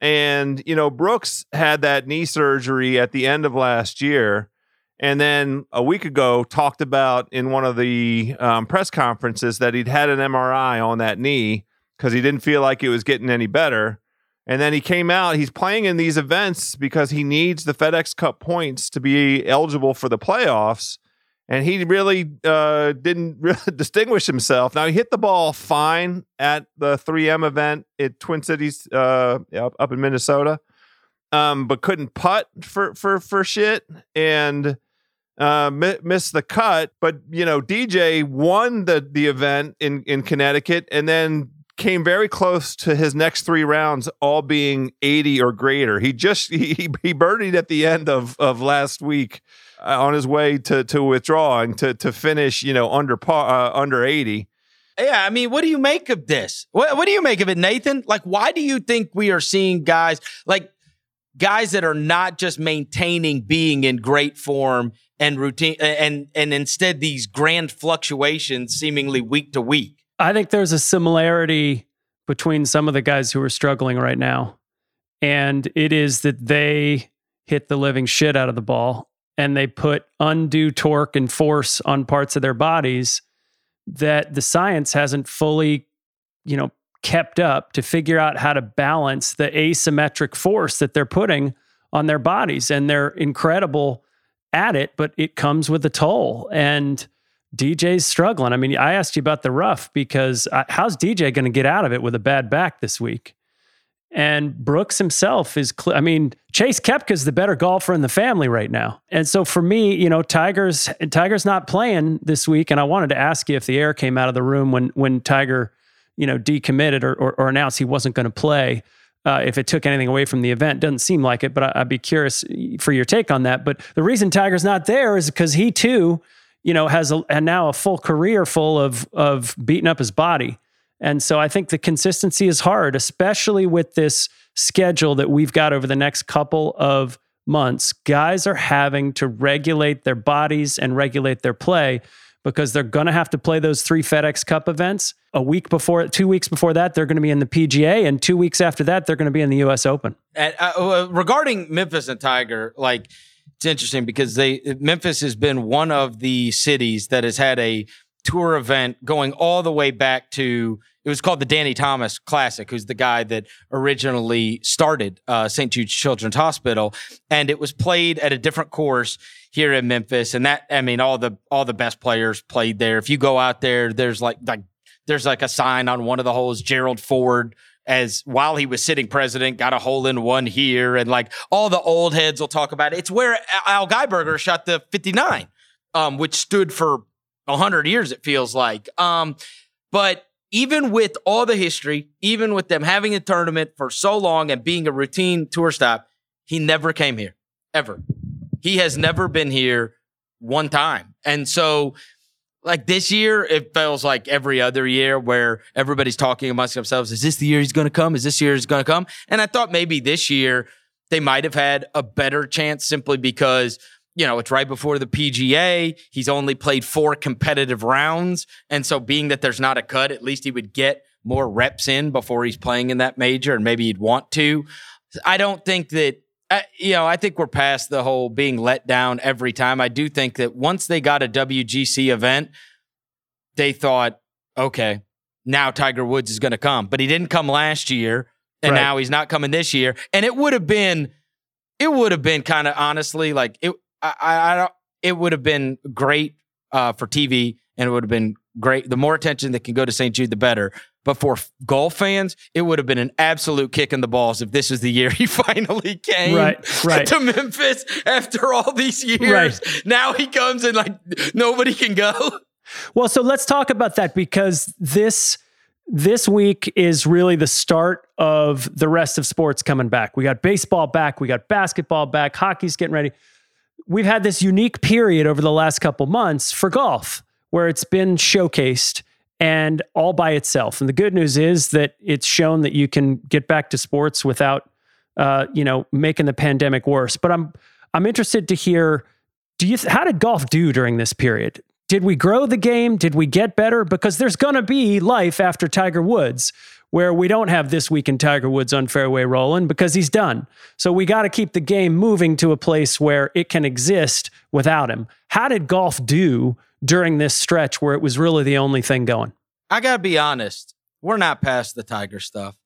Speaker 1: And, you know, Brooks had that knee surgery at the end of last year. And then a week ago, talked about in one of the um, press conferences that he'd had an MRI on that knee because he didn't feel like it was getting any better. And then he came out. He's playing in these events because he needs the FedEx Cup points to be eligible for the playoffs. And he really uh, didn't really distinguish himself. Now he hit the ball fine at the 3M event at Twin Cities uh, up in Minnesota, um, but couldn't putt for for for shit and uh, missed the cut. But you know, DJ won the the event in in Connecticut, and then came very close to his next three rounds all being 80 or greater. He just he he birdied at the end of of last week uh, on his way to to withdrawing to to finish, you know, under par uh, under 80.
Speaker 4: Yeah, I mean, what do you make of this? What what do you make of it, Nathan? Like why do you think we are seeing guys like guys that are not just maintaining being in great form and routine and and instead these grand fluctuations seemingly week to week?
Speaker 2: I think there's a similarity between some of the guys who are struggling right now. And it is that they hit the living shit out of the ball and they put undue torque and force on parts of their bodies that the science hasn't fully, you know, kept up to figure out how to balance the asymmetric force that they're putting on their bodies. And they're incredible at it, but it comes with a toll. And DJ's struggling. I mean, I asked you about the rough because uh, how's DJ going to get out of it with a bad back this week? And Brooks himself is, cl- I mean, Chase Koepka's the better golfer in the family right now. And so for me, you know, Tiger's Tiger's not playing this week. And I wanted to ask you if the air came out of the room when when Tiger, you know, decommitted or, or, or announced he wasn't going to play. Uh, if it took anything away from the event, doesn't seem like it. But I, would be curious for your take on that. But the reason Tiger's not there is because he too, you know, has a, and now a full career full of of beating up his body. And so I think the consistency is hard, especially with this schedule that we've got over the next couple of months. Guys are having to regulate their bodies and regulate their play because they're going to have to play those three FedEx Cup events. A week before, two weeks before that, they're going to be in the PGA, and two weeks after that, they're going to be in the U.S. Open.
Speaker 4: Uh, uh, regarding Memphis and Tiger, like it's interesting because they Memphis has been one of the cities that has had a tour event going all the way back to it was called the Danny Thomas Classic, who's the guy that originally started uh, St. Jude's Children's Hospital, and it was played at a different course here in Memphis. And that, I mean, all the all the best players played there. If you go out there, there's like like there's like a sign on one of the holes, Gerald Ford. As while he was sitting president, got a hole in one here, and like all the old heads will talk about it. It's where Al Geiberger shot the 59, um, which stood for 100 years, it feels like. Um, but even with all the history, even with them having a tournament for so long and being a routine tour stop, he never came here, ever. He has never been here one time. And so, like this year, it feels like every other year where everybody's talking amongst themselves, is this the year he's going to come? Is this year he's going to come? And I thought maybe this year they might have had a better chance simply because you know, it's right before the PGA. He's only played four competitive rounds. And so, being that there's not a cut, at least he would get more reps in before he's playing in that major, and maybe he'd want to. I don't think that, uh, you know, I think we're past the whole being let down every time. I do think that once they got a WGC event, they thought, okay, now Tiger Woods is going to come. But he didn't come last year, and right. now he's not coming this year. And it would have been, it would have been kind of honestly like it I, I, don't. It would have been great uh, for TV, and it would have been great. The more attention that can go to St. Jude, the better. But for golf fans, it would have been an absolute kick in the balls if this was the year he finally came
Speaker 2: right, right.
Speaker 4: to Memphis after all these years. Right. Now he comes and like nobody can go.
Speaker 2: Well, so let's talk about that because this this week is really the start of the rest of sports coming back. We got baseball back, we got basketball back, hockey's getting ready we've had this unique period over the last couple months for golf where it's been showcased and all by itself. And the good news is that it's shown that you can get back to sports without, uh, you know, making the pandemic worse. But I'm I'm interested to hear. Do you? How did golf do during this period? Did we grow the game? Did we get better? Because there's going to be life after Tiger Woods where we don't have this week in Tiger Woods on fairway rolling because he's done. So we got to keep the game moving to a place where it can exist without him. How did golf do during this stretch where it was really the only thing going?
Speaker 4: I got to be honest. We're not past the Tiger stuff.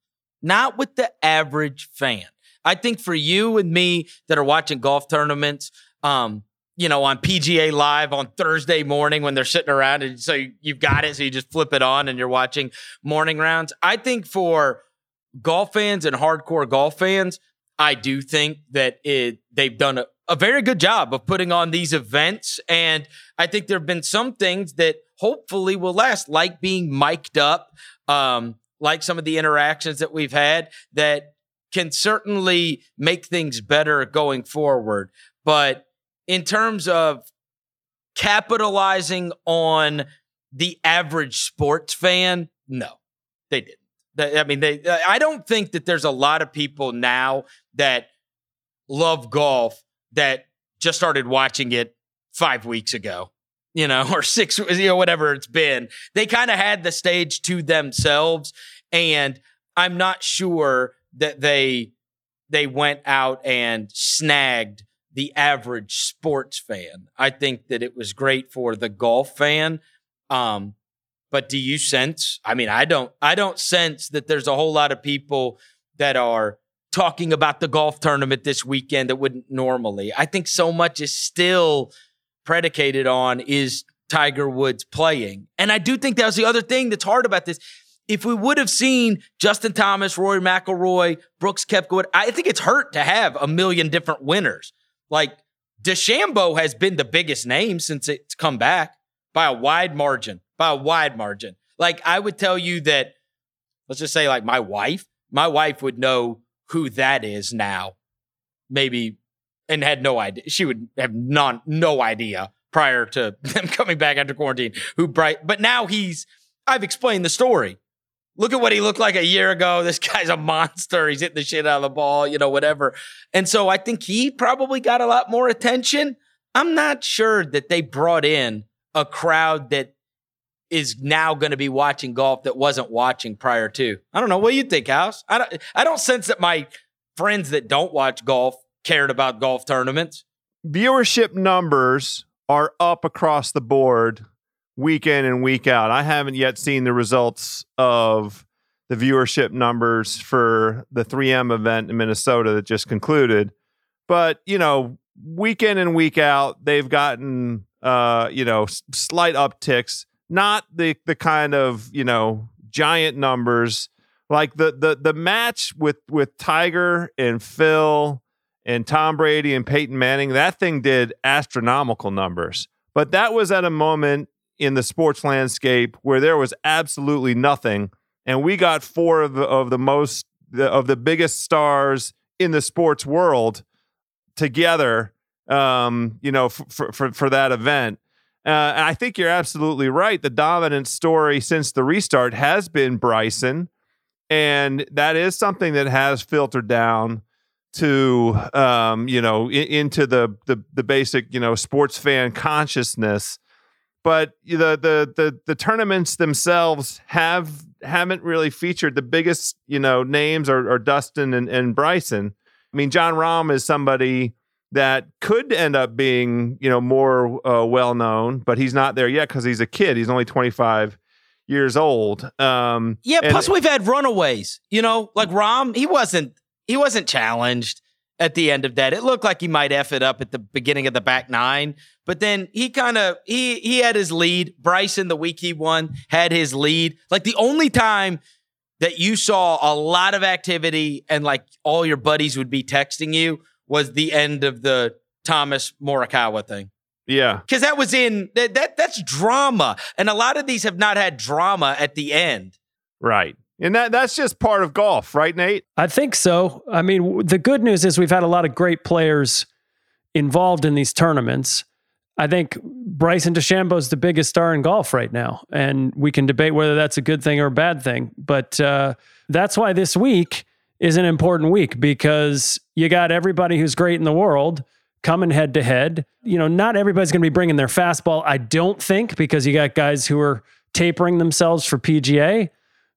Speaker 4: Not with the average fan. I think for you and me that are watching golf tournaments, um, you know, on PGA Live on Thursday morning when they're sitting around. And so you've got it. So you just flip it on and you're watching morning rounds. I think for golf fans and hardcore golf fans, I do think that it they've done a, a very good job of putting on these events. And I think there have been some things that hopefully will last, like being mic'd up, um, like some of the interactions that we've had that can certainly make things better going forward. But in terms of capitalizing on the average sports fan, no, they didn't. I mean, they. I don't think that there's a lot of people now that love golf that just started watching it five weeks ago, you know, or six, you know, whatever it's been. They kind of had the stage to themselves, and I'm not sure that they they went out and snagged the average sports fan. I think that it was great for the golf fan. Um, but do you sense? I mean, I don't. I don't sense that there's a whole lot of people that are talking about the golf tournament this weekend that wouldn't normally. I think so much is still predicated on is Tiger Woods playing. And I do think that was the other thing that's hard about this. If we would have seen Justin Thomas, Rory McIlroy, Brooks Koepka, I think it's hurt to have a million different winners. Like DeChambeau has been the biggest name since it's come back by a wide margin, by a wide margin. Like I would tell you that, let's just say like my wife, my wife would know who that is now, maybe, and had no idea. She would have non, no idea prior to them coming back after quarantine who bright, but now he's, I've explained the story. Look at what he looked like a year ago. This guy's a monster. He's hitting the shit out of the ball, you know, whatever. And so I think he probably got a lot more attention. I'm not sure that they brought in a crowd that is now going to be watching golf that wasn't watching prior to. I don't know. What do you think, House? I don't, I don't sense that my friends that don't watch golf cared about golf tournaments.
Speaker 1: Viewership numbers are up across the board week in and week out. I haven't yet seen the results of the viewership numbers for the 3M event in Minnesota that just concluded. But, you know, week in and week out, they've gotten, uh, you know, slight upticks, not the, the kind of, you know, giant numbers like the, the, the match with, with Tiger and Phil and Tom Brady and Peyton Manning, that thing did astronomical numbers. But that was at a moment in the sports landscape where there was absolutely nothing, and we got four of the, of the most the, of the biggest stars in the sports world together. Um, you know, for for for that event. Uh, and I think you're absolutely right. The dominant story since the restart has been Bryson, and that is something that has filtered down to um, you know in, into the, the the basic you know sports fan consciousness but the the the the tournaments themselves have haven't really featured the biggest you know names are, are Dustin and, and Bryson. I mean, Jon Rahm is somebody that could end up being you know more uh, well known, but he's not there yet because he's a kid. He's only twenty five years old. Um,
Speaker 4: yeah. Plus, we've had runaways. You know, like Rahm, he wasn't he wasn't challenged at the end of that. It looked like he might F it up at the beginning of the back nine, but then he kind of he he had his lead. Bryson, the week he won, had his lead. Like the only time that you saw a lot of activity and like all your buddies would be texting you was the end of the Thomas Morikawa thing.
Speaker 1: Yeah.
Speaker 4: Cuz that was in that, that that's drama. And a lot of these have not had drama at the end.
Speaker 1: Right. And that that's just part of golf, right, Nate?
Speaker 2: I think so. I mean, the good news is we've had a lot of great players involved in these tournaments. I think Bryson DeChambeau is the biggest star in golf right now, and we can debate whether that's a good thing or a bad thing. But uh, that's why this week is an important week because you got everybody who's great in the world coming head to head. You know, not everybody's going to be bringing their fastball, I don't think, because you got guys who are tapering themselves for PGA.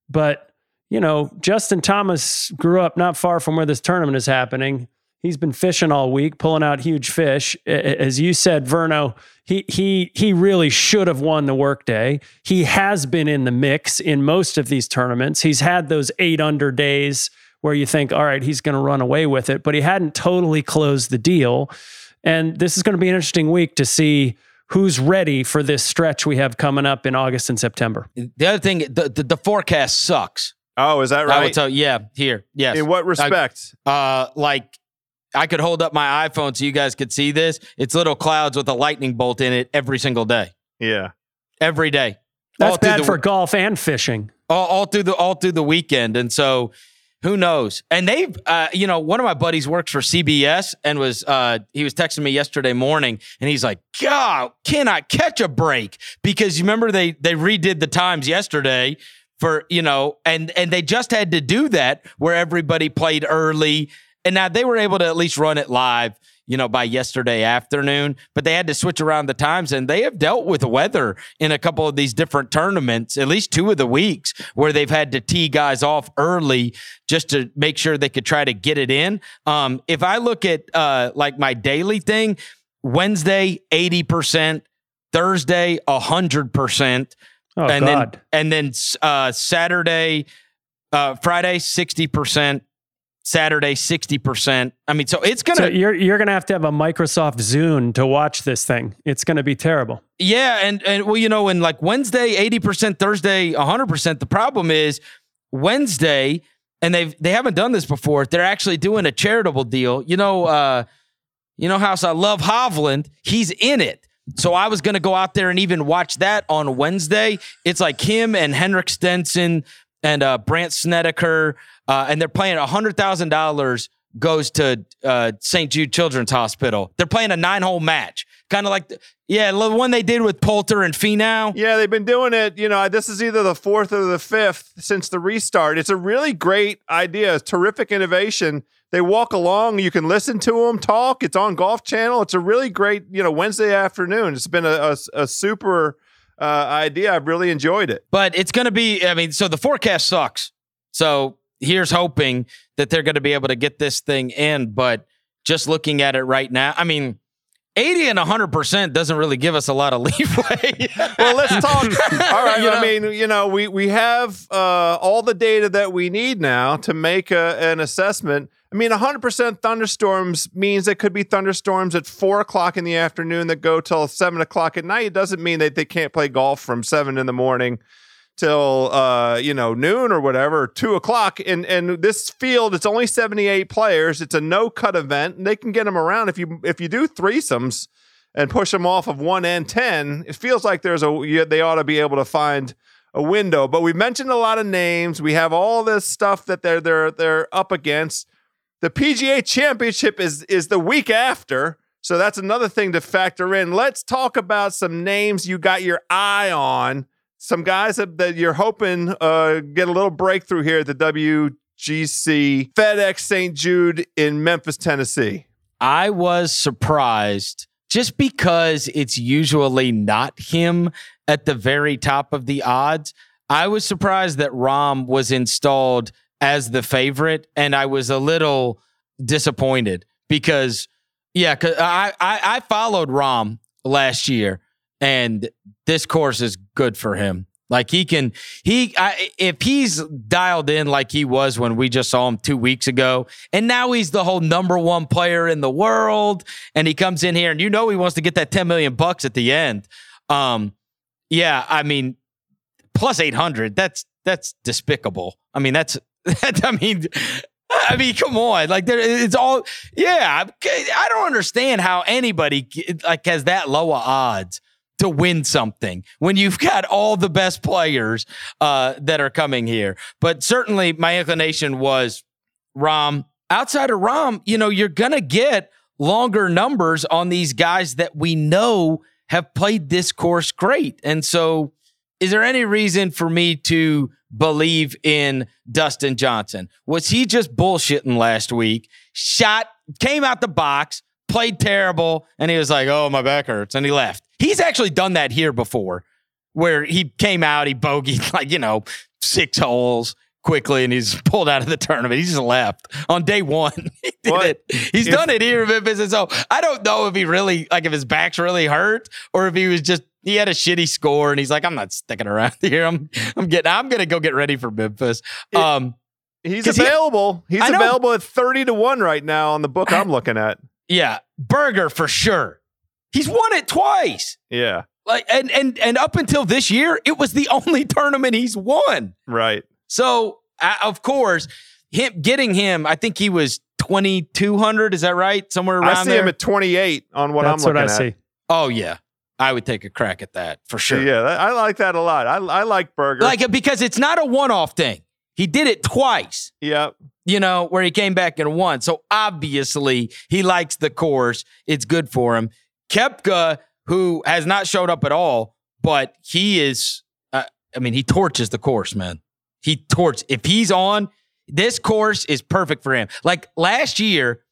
Speaker 2: But you know, Justin Thomas grew up not far from where this tournament is happening. He's been fishing all week, pulling out huge fish. As you said, Verno, he he he really should have won the workday. He has been in the mix in most of these tournaments. He's had those eight under days where you think, all right, he's going to run away with it, but he hadn't totally closed the deal. And this is going to be an interesting week to see who's ready for this stretch we have coming up in August and September.
Speaker 4: The other thing, the, the, the forecast sucks.
Speaker 1: Oh, is that right? I
Speaker 4: will tell. Yeah, here. Yes.
Speaker 1: In what respect?
Speaker 4: I, uh, like I could hold up my iPhone so you guys could see this. It's little clouds with a lightning bolt in it every single day.
Speaker 1: Yeah.
Speaker 4: Every day.
Speaker 2: That's bad the, for golf and fishing.
Speaker 4: All, all, through the all through the weekend, and so who knows? And they've, uh, you know, one of my buddies works for CBS and was uh, he was texting me yesterday morning, and he's like, "God, can I catch a break?" Because you remember they they redid the times yesterday for you know and and they just had to do that where everybody played early. And now they were able to at least run it live you know by yesterday afternoon but they had to switch around the times and they have dealt with weather in a couple of these different tournaments at least two of the weeks where they've had to tee guys off early just to make sure they could try to get it in. Um, if i look at uh, like my daily thing wednesday 80% thursday 100%
Speaker 2: Oh,
Speaker 4: and
Speaker 2: God.
Speaker 4: then and then uh, Saturday, uh, Friday, sixty percent. Saturday, 60%. I mean, so it's going to.
Speaker 2: So you're, you're going to have to have a Microsoft Zune to watch this thing. It's going to be terrible.
Speaker 4: Yeah. And, and well, you know, and like Wednesday, 80%, Thursday, 100%. The problem is Wednesday, and they've, they haven't done this before. They're actually doing a charitable deal. You know, uh, you know how I love Hovland. He's in it. So I was going to go out there and even watch that on Wednesday. It's like him and Henrik Stenson and uh, Brandt Snedeker, uh, and they're playing hundred thousand dollars goes to uh, St. Jude Children's Hospital. They're playing a nine-hole match, kind of like the, yeah, the one they did with Poulter and Finau.
Speaker 1: Yeah, they've been doing it. You know, this is either the fourth or the fifth since the restart. It's a really great idea, terrific innovation. They walk along. You can listen to them talk. It's on Golf Channel. It's a really great, you know, Wednesday afternoon. It's been a, a, a super uh, idea. I've really enjoyed it.
Speaker 4: But it's going to be, I mean, so the forecast sucks. So here's hoping that they're going to be able to get this thing in. But just looking at it right now, I mean, 80 and 100% doesn't really give us a lot of leeway.
Speaker 1: well, let's talk. All right. You know, I mean, you know, we, we have uh, all the data that we need now to make a, an assessment. I mean, 100% thunderstorms means it could be thunderstorms at four o'clock in the afternoon that go till seven o'clock at night. It doesn't mean that they can't play golf from seven in the morning till uh, you know noon or whatever, two o'clock. And and this field, it's only 78 players. It's a no cut event, and they can get them around if you if you do threesomes and push them off of one and ten. It feels like there's a they ought to be able to find a window. But we mentioned a lot of names. We have all this stuff that they're they're they're up against. The PGA Championship is is the week after. So that's another thing to factor in. Let's talk about some names you got your eye on. Some guys that, that you're hoping uh, get a little breakthrough here at the WGC FedEx St. Jude in Memphis, Tennessee.
Speaker 4: I was surprised just because it's usually not him at the very top of the odds. I was surprised that Rahm was installed as the favorite, and I was a little disappointed because, yeah, cause I, I I followed Rahm last year, and this course is good for him. Like he can, he I, if he's dialed in like he was when we just saw him two weeks ago, and now he's the whole number one player in the world, and he comes in here and you know he wants to get that ten million bucks at the end. Um, yeah, I mean, plus eight hundred. That's that's despicable. I mean, that's that. I mean, I mean, come on, like there, it's all. Yeah, I don't understand how anybody like has that low odds to win something when you've got all the best players uh, that are coming here. But certainly, my inclination was Rahm. Outside of Rahm, you know, you're gonna get longer numbers on these guys that we know have played this course great, and so. Is there any reason for me to believe in Dustin Johnson? Was he just bullshitting last week? Shot, came out the box, played terrible, and he was like, oh, my back hurts, and he left. He's actually done that here before, where he came out, he bogeyed like, you know, six holes quickly and he's pulled out of the tournament. He just left on day one. he did what? it. He's if, done it here in Memphis. And so I don't know if he really, like, if his back's really hurt or if he was just he had a shitty score and he's like, I'm not sticking around here. I'm I'm getting I'm gonna go get ready for Memphis. Um
Speaker 1: He's available. He, he's available at 30 to 1 right now on the book I'm looking at.
Speaker 4: Yeah. Berger for sure. He's won it twice.
Speaker 1: Yeah.
Speaker 4: Like and and and up until this year, it was the only tournament he's won.
Speaker 1: Right.
Speaker 4: So uh, of course, him getting him, I think he was 2200, is that right? Somewhere around I
Speaker 1: see
Speaker 4: there?
Speaker 1: him at 28 on what
Speaker 2: That's
Speaker 1: I'm looking
Speaker 2: what I
Speaker 1: at.
Speaker 2: see.
Speaker 4: Oh yeah. I would take a crack at that for sure.
Speaker 1: Yeah, I like that a lot. I, I like Berger.
Speaker 4: Like because it's not a one-off thing. He did it twice.
Speaker 1: Yep.
Speaker 4: You know, where he came back and won. So obviously he likes the course. It's good for him. Koepka, who has not showed up at all, but he is, uh, I mean, he torches the course, man. He torches. If he's on, this course is perfect for him. Like last year,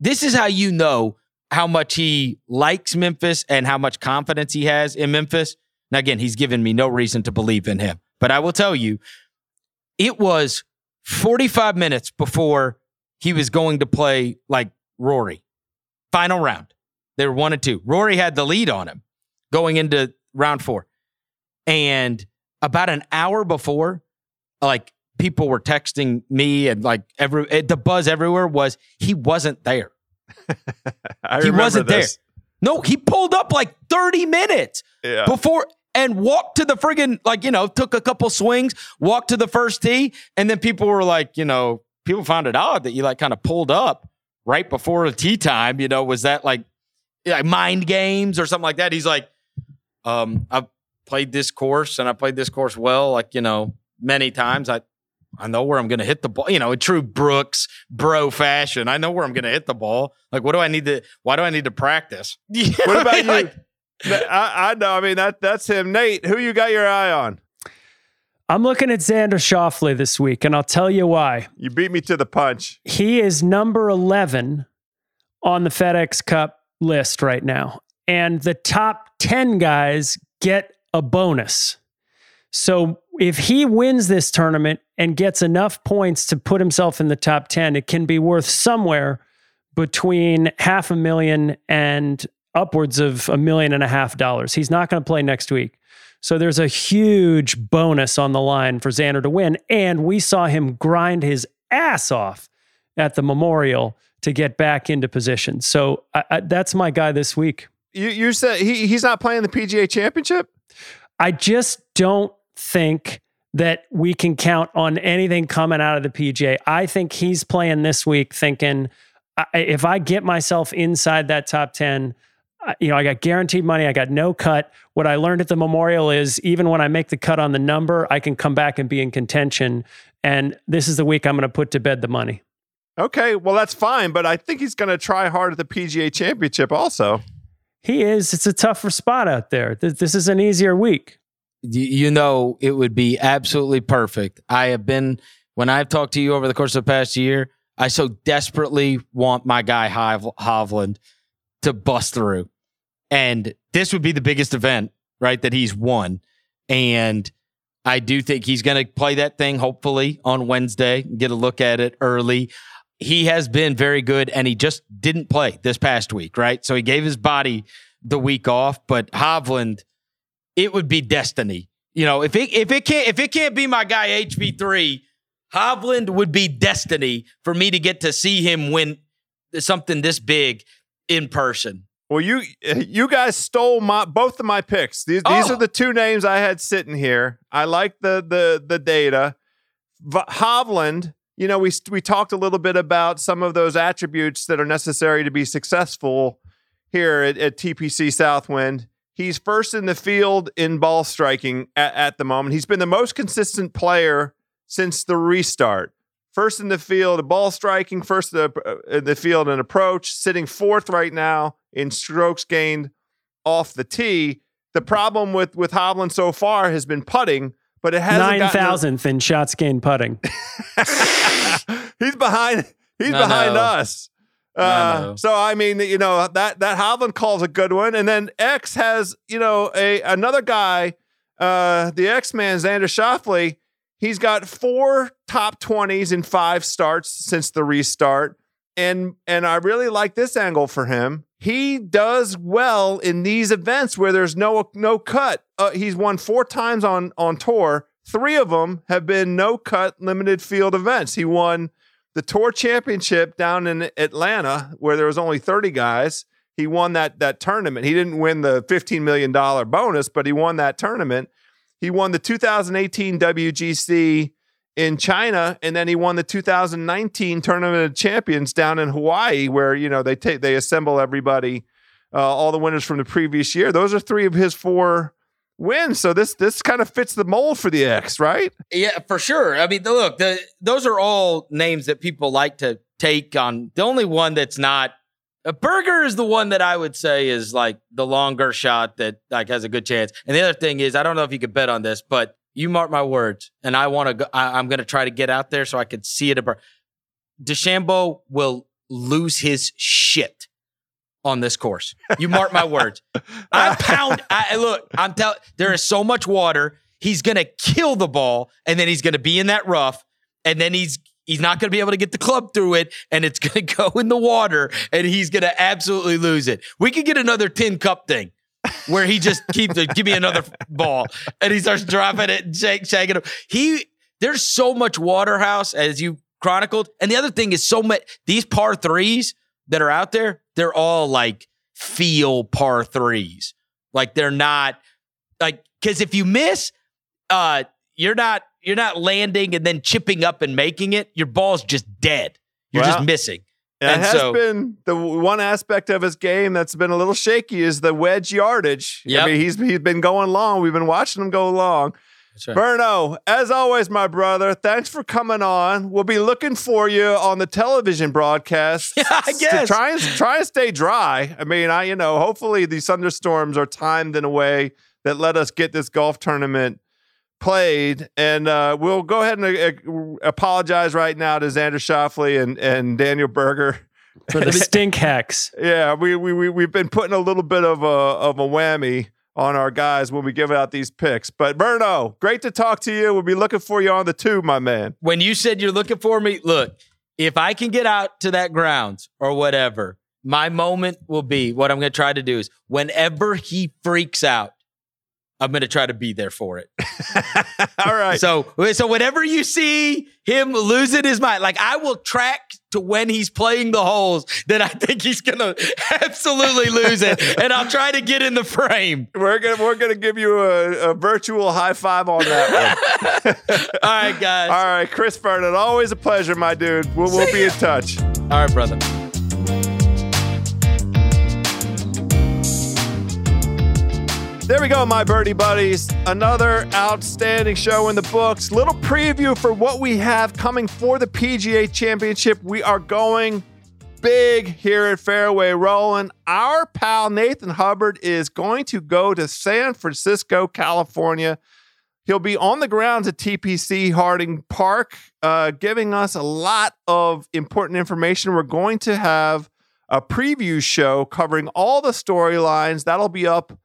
Speaker 4: this is how you know how much he likes Memphis and how much confidence he has in Memphis. Now, again, he's given me no reason to believe in him, but I will tell you, it was 45 minutes before he was going to play like Rory. Final round. They were one and two. Rory had the lead on him going into round four. And about an hour before, like people were texting me and like every the buzz everywhere was he wasn't there.
Speaker 1: I
Speaker 4: he wasn't
Speaker 1: this.
Speaker 4: there. No, he pulled up like 30 minutes
Speaker 1: Yeah.
Speaker 4: before and walked to the friggin' like you know took a couple swings, walked to the first tee, and then people were like, you know, people found it odd that you like kind of pulled up right before the tee time. You know, was that like like mind games or something like that? He's like, um, I've played this course and I played this course well, like you know, many times. I I know where I'm going to hit the ball. You know, in true Brooks bro fashion, I know where I'm going to hit the ball. Like, what do I need to? Why do I need to practice? You know
Speaker 1: What
Speaker 4: I
Speaker 1: about
Speaker 4: mean?
Speaker 1: you?
Speaker 4: Like,
Speaker 1: I, I know. I mean, that that's him. Nate, who you got your eye on?
Speaker 2: I'm looking at Xander Schauffele this week, and I'll tell you why.
Speaker 1: You beat me to the punch.
Speaker 2: He is number 11 on the FedEx Cup list right now. And the top 10 guys get a bonus. So if he wins this tournament and gets enough points to put himself in the top 10, it can be worth somewhere between half a million and upwards of a million and a half dollars. He's not going to play next week. So there's a huge bonus on the line for Xander to win. And we saw him grind his ass off at the Memorial to get back into position. So I, I, that's my guy this week.
Speaker 1: You you said he he's not playing the PGA Championship.
Speaker 2: I just don't think that we can count on anything coming out of the PGA. I think he's playing this week thinking if I get myself inside that top 10, you know, I got guaranteed money, I got no cut. What I learned at the Memorial is even when I make the cut on the number, I can come back and be in contention. And this is the week I'm going to put to bed the money.
Speaker 1: Okay, well that's fine, but I think he's going to try hard at the PGA Championship also.
Speaker 2: He is. It's a tougher spot out there. Th- This is an easier week.
Speaker 4: You know it would be absolutely perfect. I have been when I've talked to you over the course of the past year. I so desperately want my guy Hov- Hovland to bust through, and this would be the biggest event, right? That he's won, and I do think he's going to play that thing hopefully on Wednesday. Get a look at it early. He has been very good, and he just didn't play this past week, right? So he gave his body the week off, but Hovland it would be destiny. You know, if it if it can't if it can't be my guy HV three, Hovland would be destiny for me to get to see him win something this big in person.
Speaker 1: Well, you you guys stole my both of my picks. These these
Speaker 4: Oh.
Speaker 1: are the two names I had sitting here. I like the the the data. V- Hovland, you know, we we talked a little bit about some of those attributes that are necessary to be successful here at, at TPC Southwind. He's first in the field in ball striking at, at the moment. He's been the most consistent player since the restart. First in the field, in ball striking, first in the, uh, in the field in approach, sitting fourth right now in strokes gained off the tee. The problem with with Hovland so far has been putting, but it hasn't
Speaker 2: Nine
Speaker 1: gotten-
Speaker 2: thousandth in shots gained putting.
Speaker 1: he's behind. He's
Speaker 4: No,
Speaker 1: behind
Speaker 4: no.
Speaker 1: us. Uh. So I mean, you know that that Hovland call's a good one, and then X has you know a another guy, uh, the X man Xander Schauffele. He's got four top twenties in five starts since the restart, and and I really like this angle for him. He does well in these events where there's no no cut. Uh, he's won four times on on tour. Three of them have been no cut limited field events. He won the tour championship down in Atlanta where there was only 30 guys. He won that that tournament. He didn't win the 15 million dollar bonus, but he won that tournament. He won the 2018 WGC in China, and then he won the 2019 Tournament of Champions down in Hawaii, where you know they take they assemble everybody, uh, all the winners from the previous year. Those are three of his four wins. So this this kind of fits the mold for the X, right?
Speaker 4: Yeah, for sure. I mean, look, the, those are all names that people like to take on. The only one that's not a burger is the one that I would say is like the longer shot that like has a good chance. And the other thing is, I don't know if you could bet on this, but you mark my words, and I want to. go I, I'm going to try to get out there so I could see it. a bur- DeChambeau will lose his shit on this course. You mark my words. I pound. I look. I'm telling. There is so much water. He's gonna kill the ball, and then he's gonna be in that rough, and then he's he's not gonna be able to get the club through it, and it's gonna go in the water, and he's gonna absolutely lose it. We could get another tin cup thing. Where he just keeps it, give me another ball, and he starts dropping it and shake, shaking him. He there's so much water house as you chronicled. And the other thing is so much these par threes that are out there, they're all like feel par threes. Like they're not like because if you miss, uh, you're not you're not landing and then chipping up and making it. Your ball's just dead. You're
Speaker 1: Well,
Speaker 4: just missing.
Speaker 1: And has
Speaker 4: so-
Speaker 1: been the one aspect of his game that's been a little shaky is the wedge yardage. Yeah,
Speaker 4: I
Speaker 1: mean, he's he's been going long. We've been watching him go long.
Speaker 4: That's right.
Speaker 1: Berno, as always, my brother, thanks for coming on. We'll be looking for you on the television broadcast.
Speaker 4: Yeah, I
Speaker 1: to
Speaker 4: guess.
Speaker 1: try and try and stay dry. I mean, I you know, hopefully these thunderstorms are timed in a way that let us get this golf tournament played. And uh, we'll go ahead and uh, apologize right now to Xander Schauffele and and Daniel Berger.
Speaker 2: for the stink hex.
Speaker 1: Yeah, we we we we've been putting a little bit of a of a whammy on our guys when we give out these picks. But Berno, great to talk to you. We'll be looking for you on the tube, my man.
Speaker 4: when you said you're looking for me, look, if I can get out to that grounds or whatever, my moment will be what I'm going to try to do is whenever he freaks out, I'm going to try to be there for it.
Speaker 1: All right.
Speaker 4: So, so whenever you see him losing his mind, like I will track to when he's playing the holes that I think he's going to absolutely lose it, and I'll try to get in the frame.
Speaker 1: we're gonna we're gonna give you a, a virtual high five on that one.
Speaker 4: All right, guys.
Speaker 1: All right, Chris Vernon, always a pleasure, my dude. We'll, we'll be in touch.
Speaker 4: All right, brother.
Speaker 1: There we go, my birdie buddies. Another outstanding show in the books. Little preview for what we have coming for the PGA Championship. We are going big here at Fairway Rolling. Our pal Nathan Hubbard is going to go to San Francisco, California. He'll be on the grounds at TPC Harding Park, uh, giving us a lot of important information. We're going to have a preview show covering all the storylines. That'll be up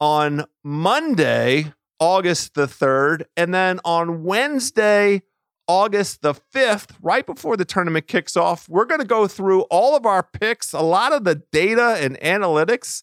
Speaker 1: on Monday, August the 3rd. And then on Wednesday, August the 5th, right before the tournament kicks off, we're going to go through all of our picks, a lot of the data and analytics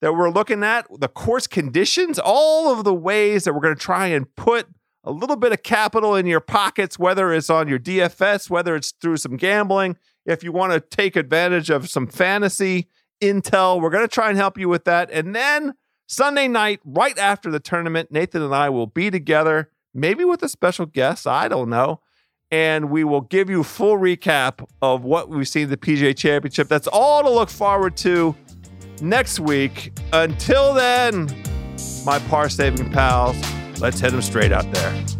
Speaker 1: that we're looking at, the course conditions, all of the ways that we're going to try and put a little bit of capital in your pockets, whether it's on your DFS, whether it's through some gambling. If you want to take advantage of some fantasy intel, we're going to try and help you with that. And then Sunday night, right after the tournament, Nathan and I will be together, maybe with a special guest. I don't know. And we will give you full recap of what we've seen the PGA Championship. That's all to look forward to next week. Until then, my par saving pals, let's hit them straight out there.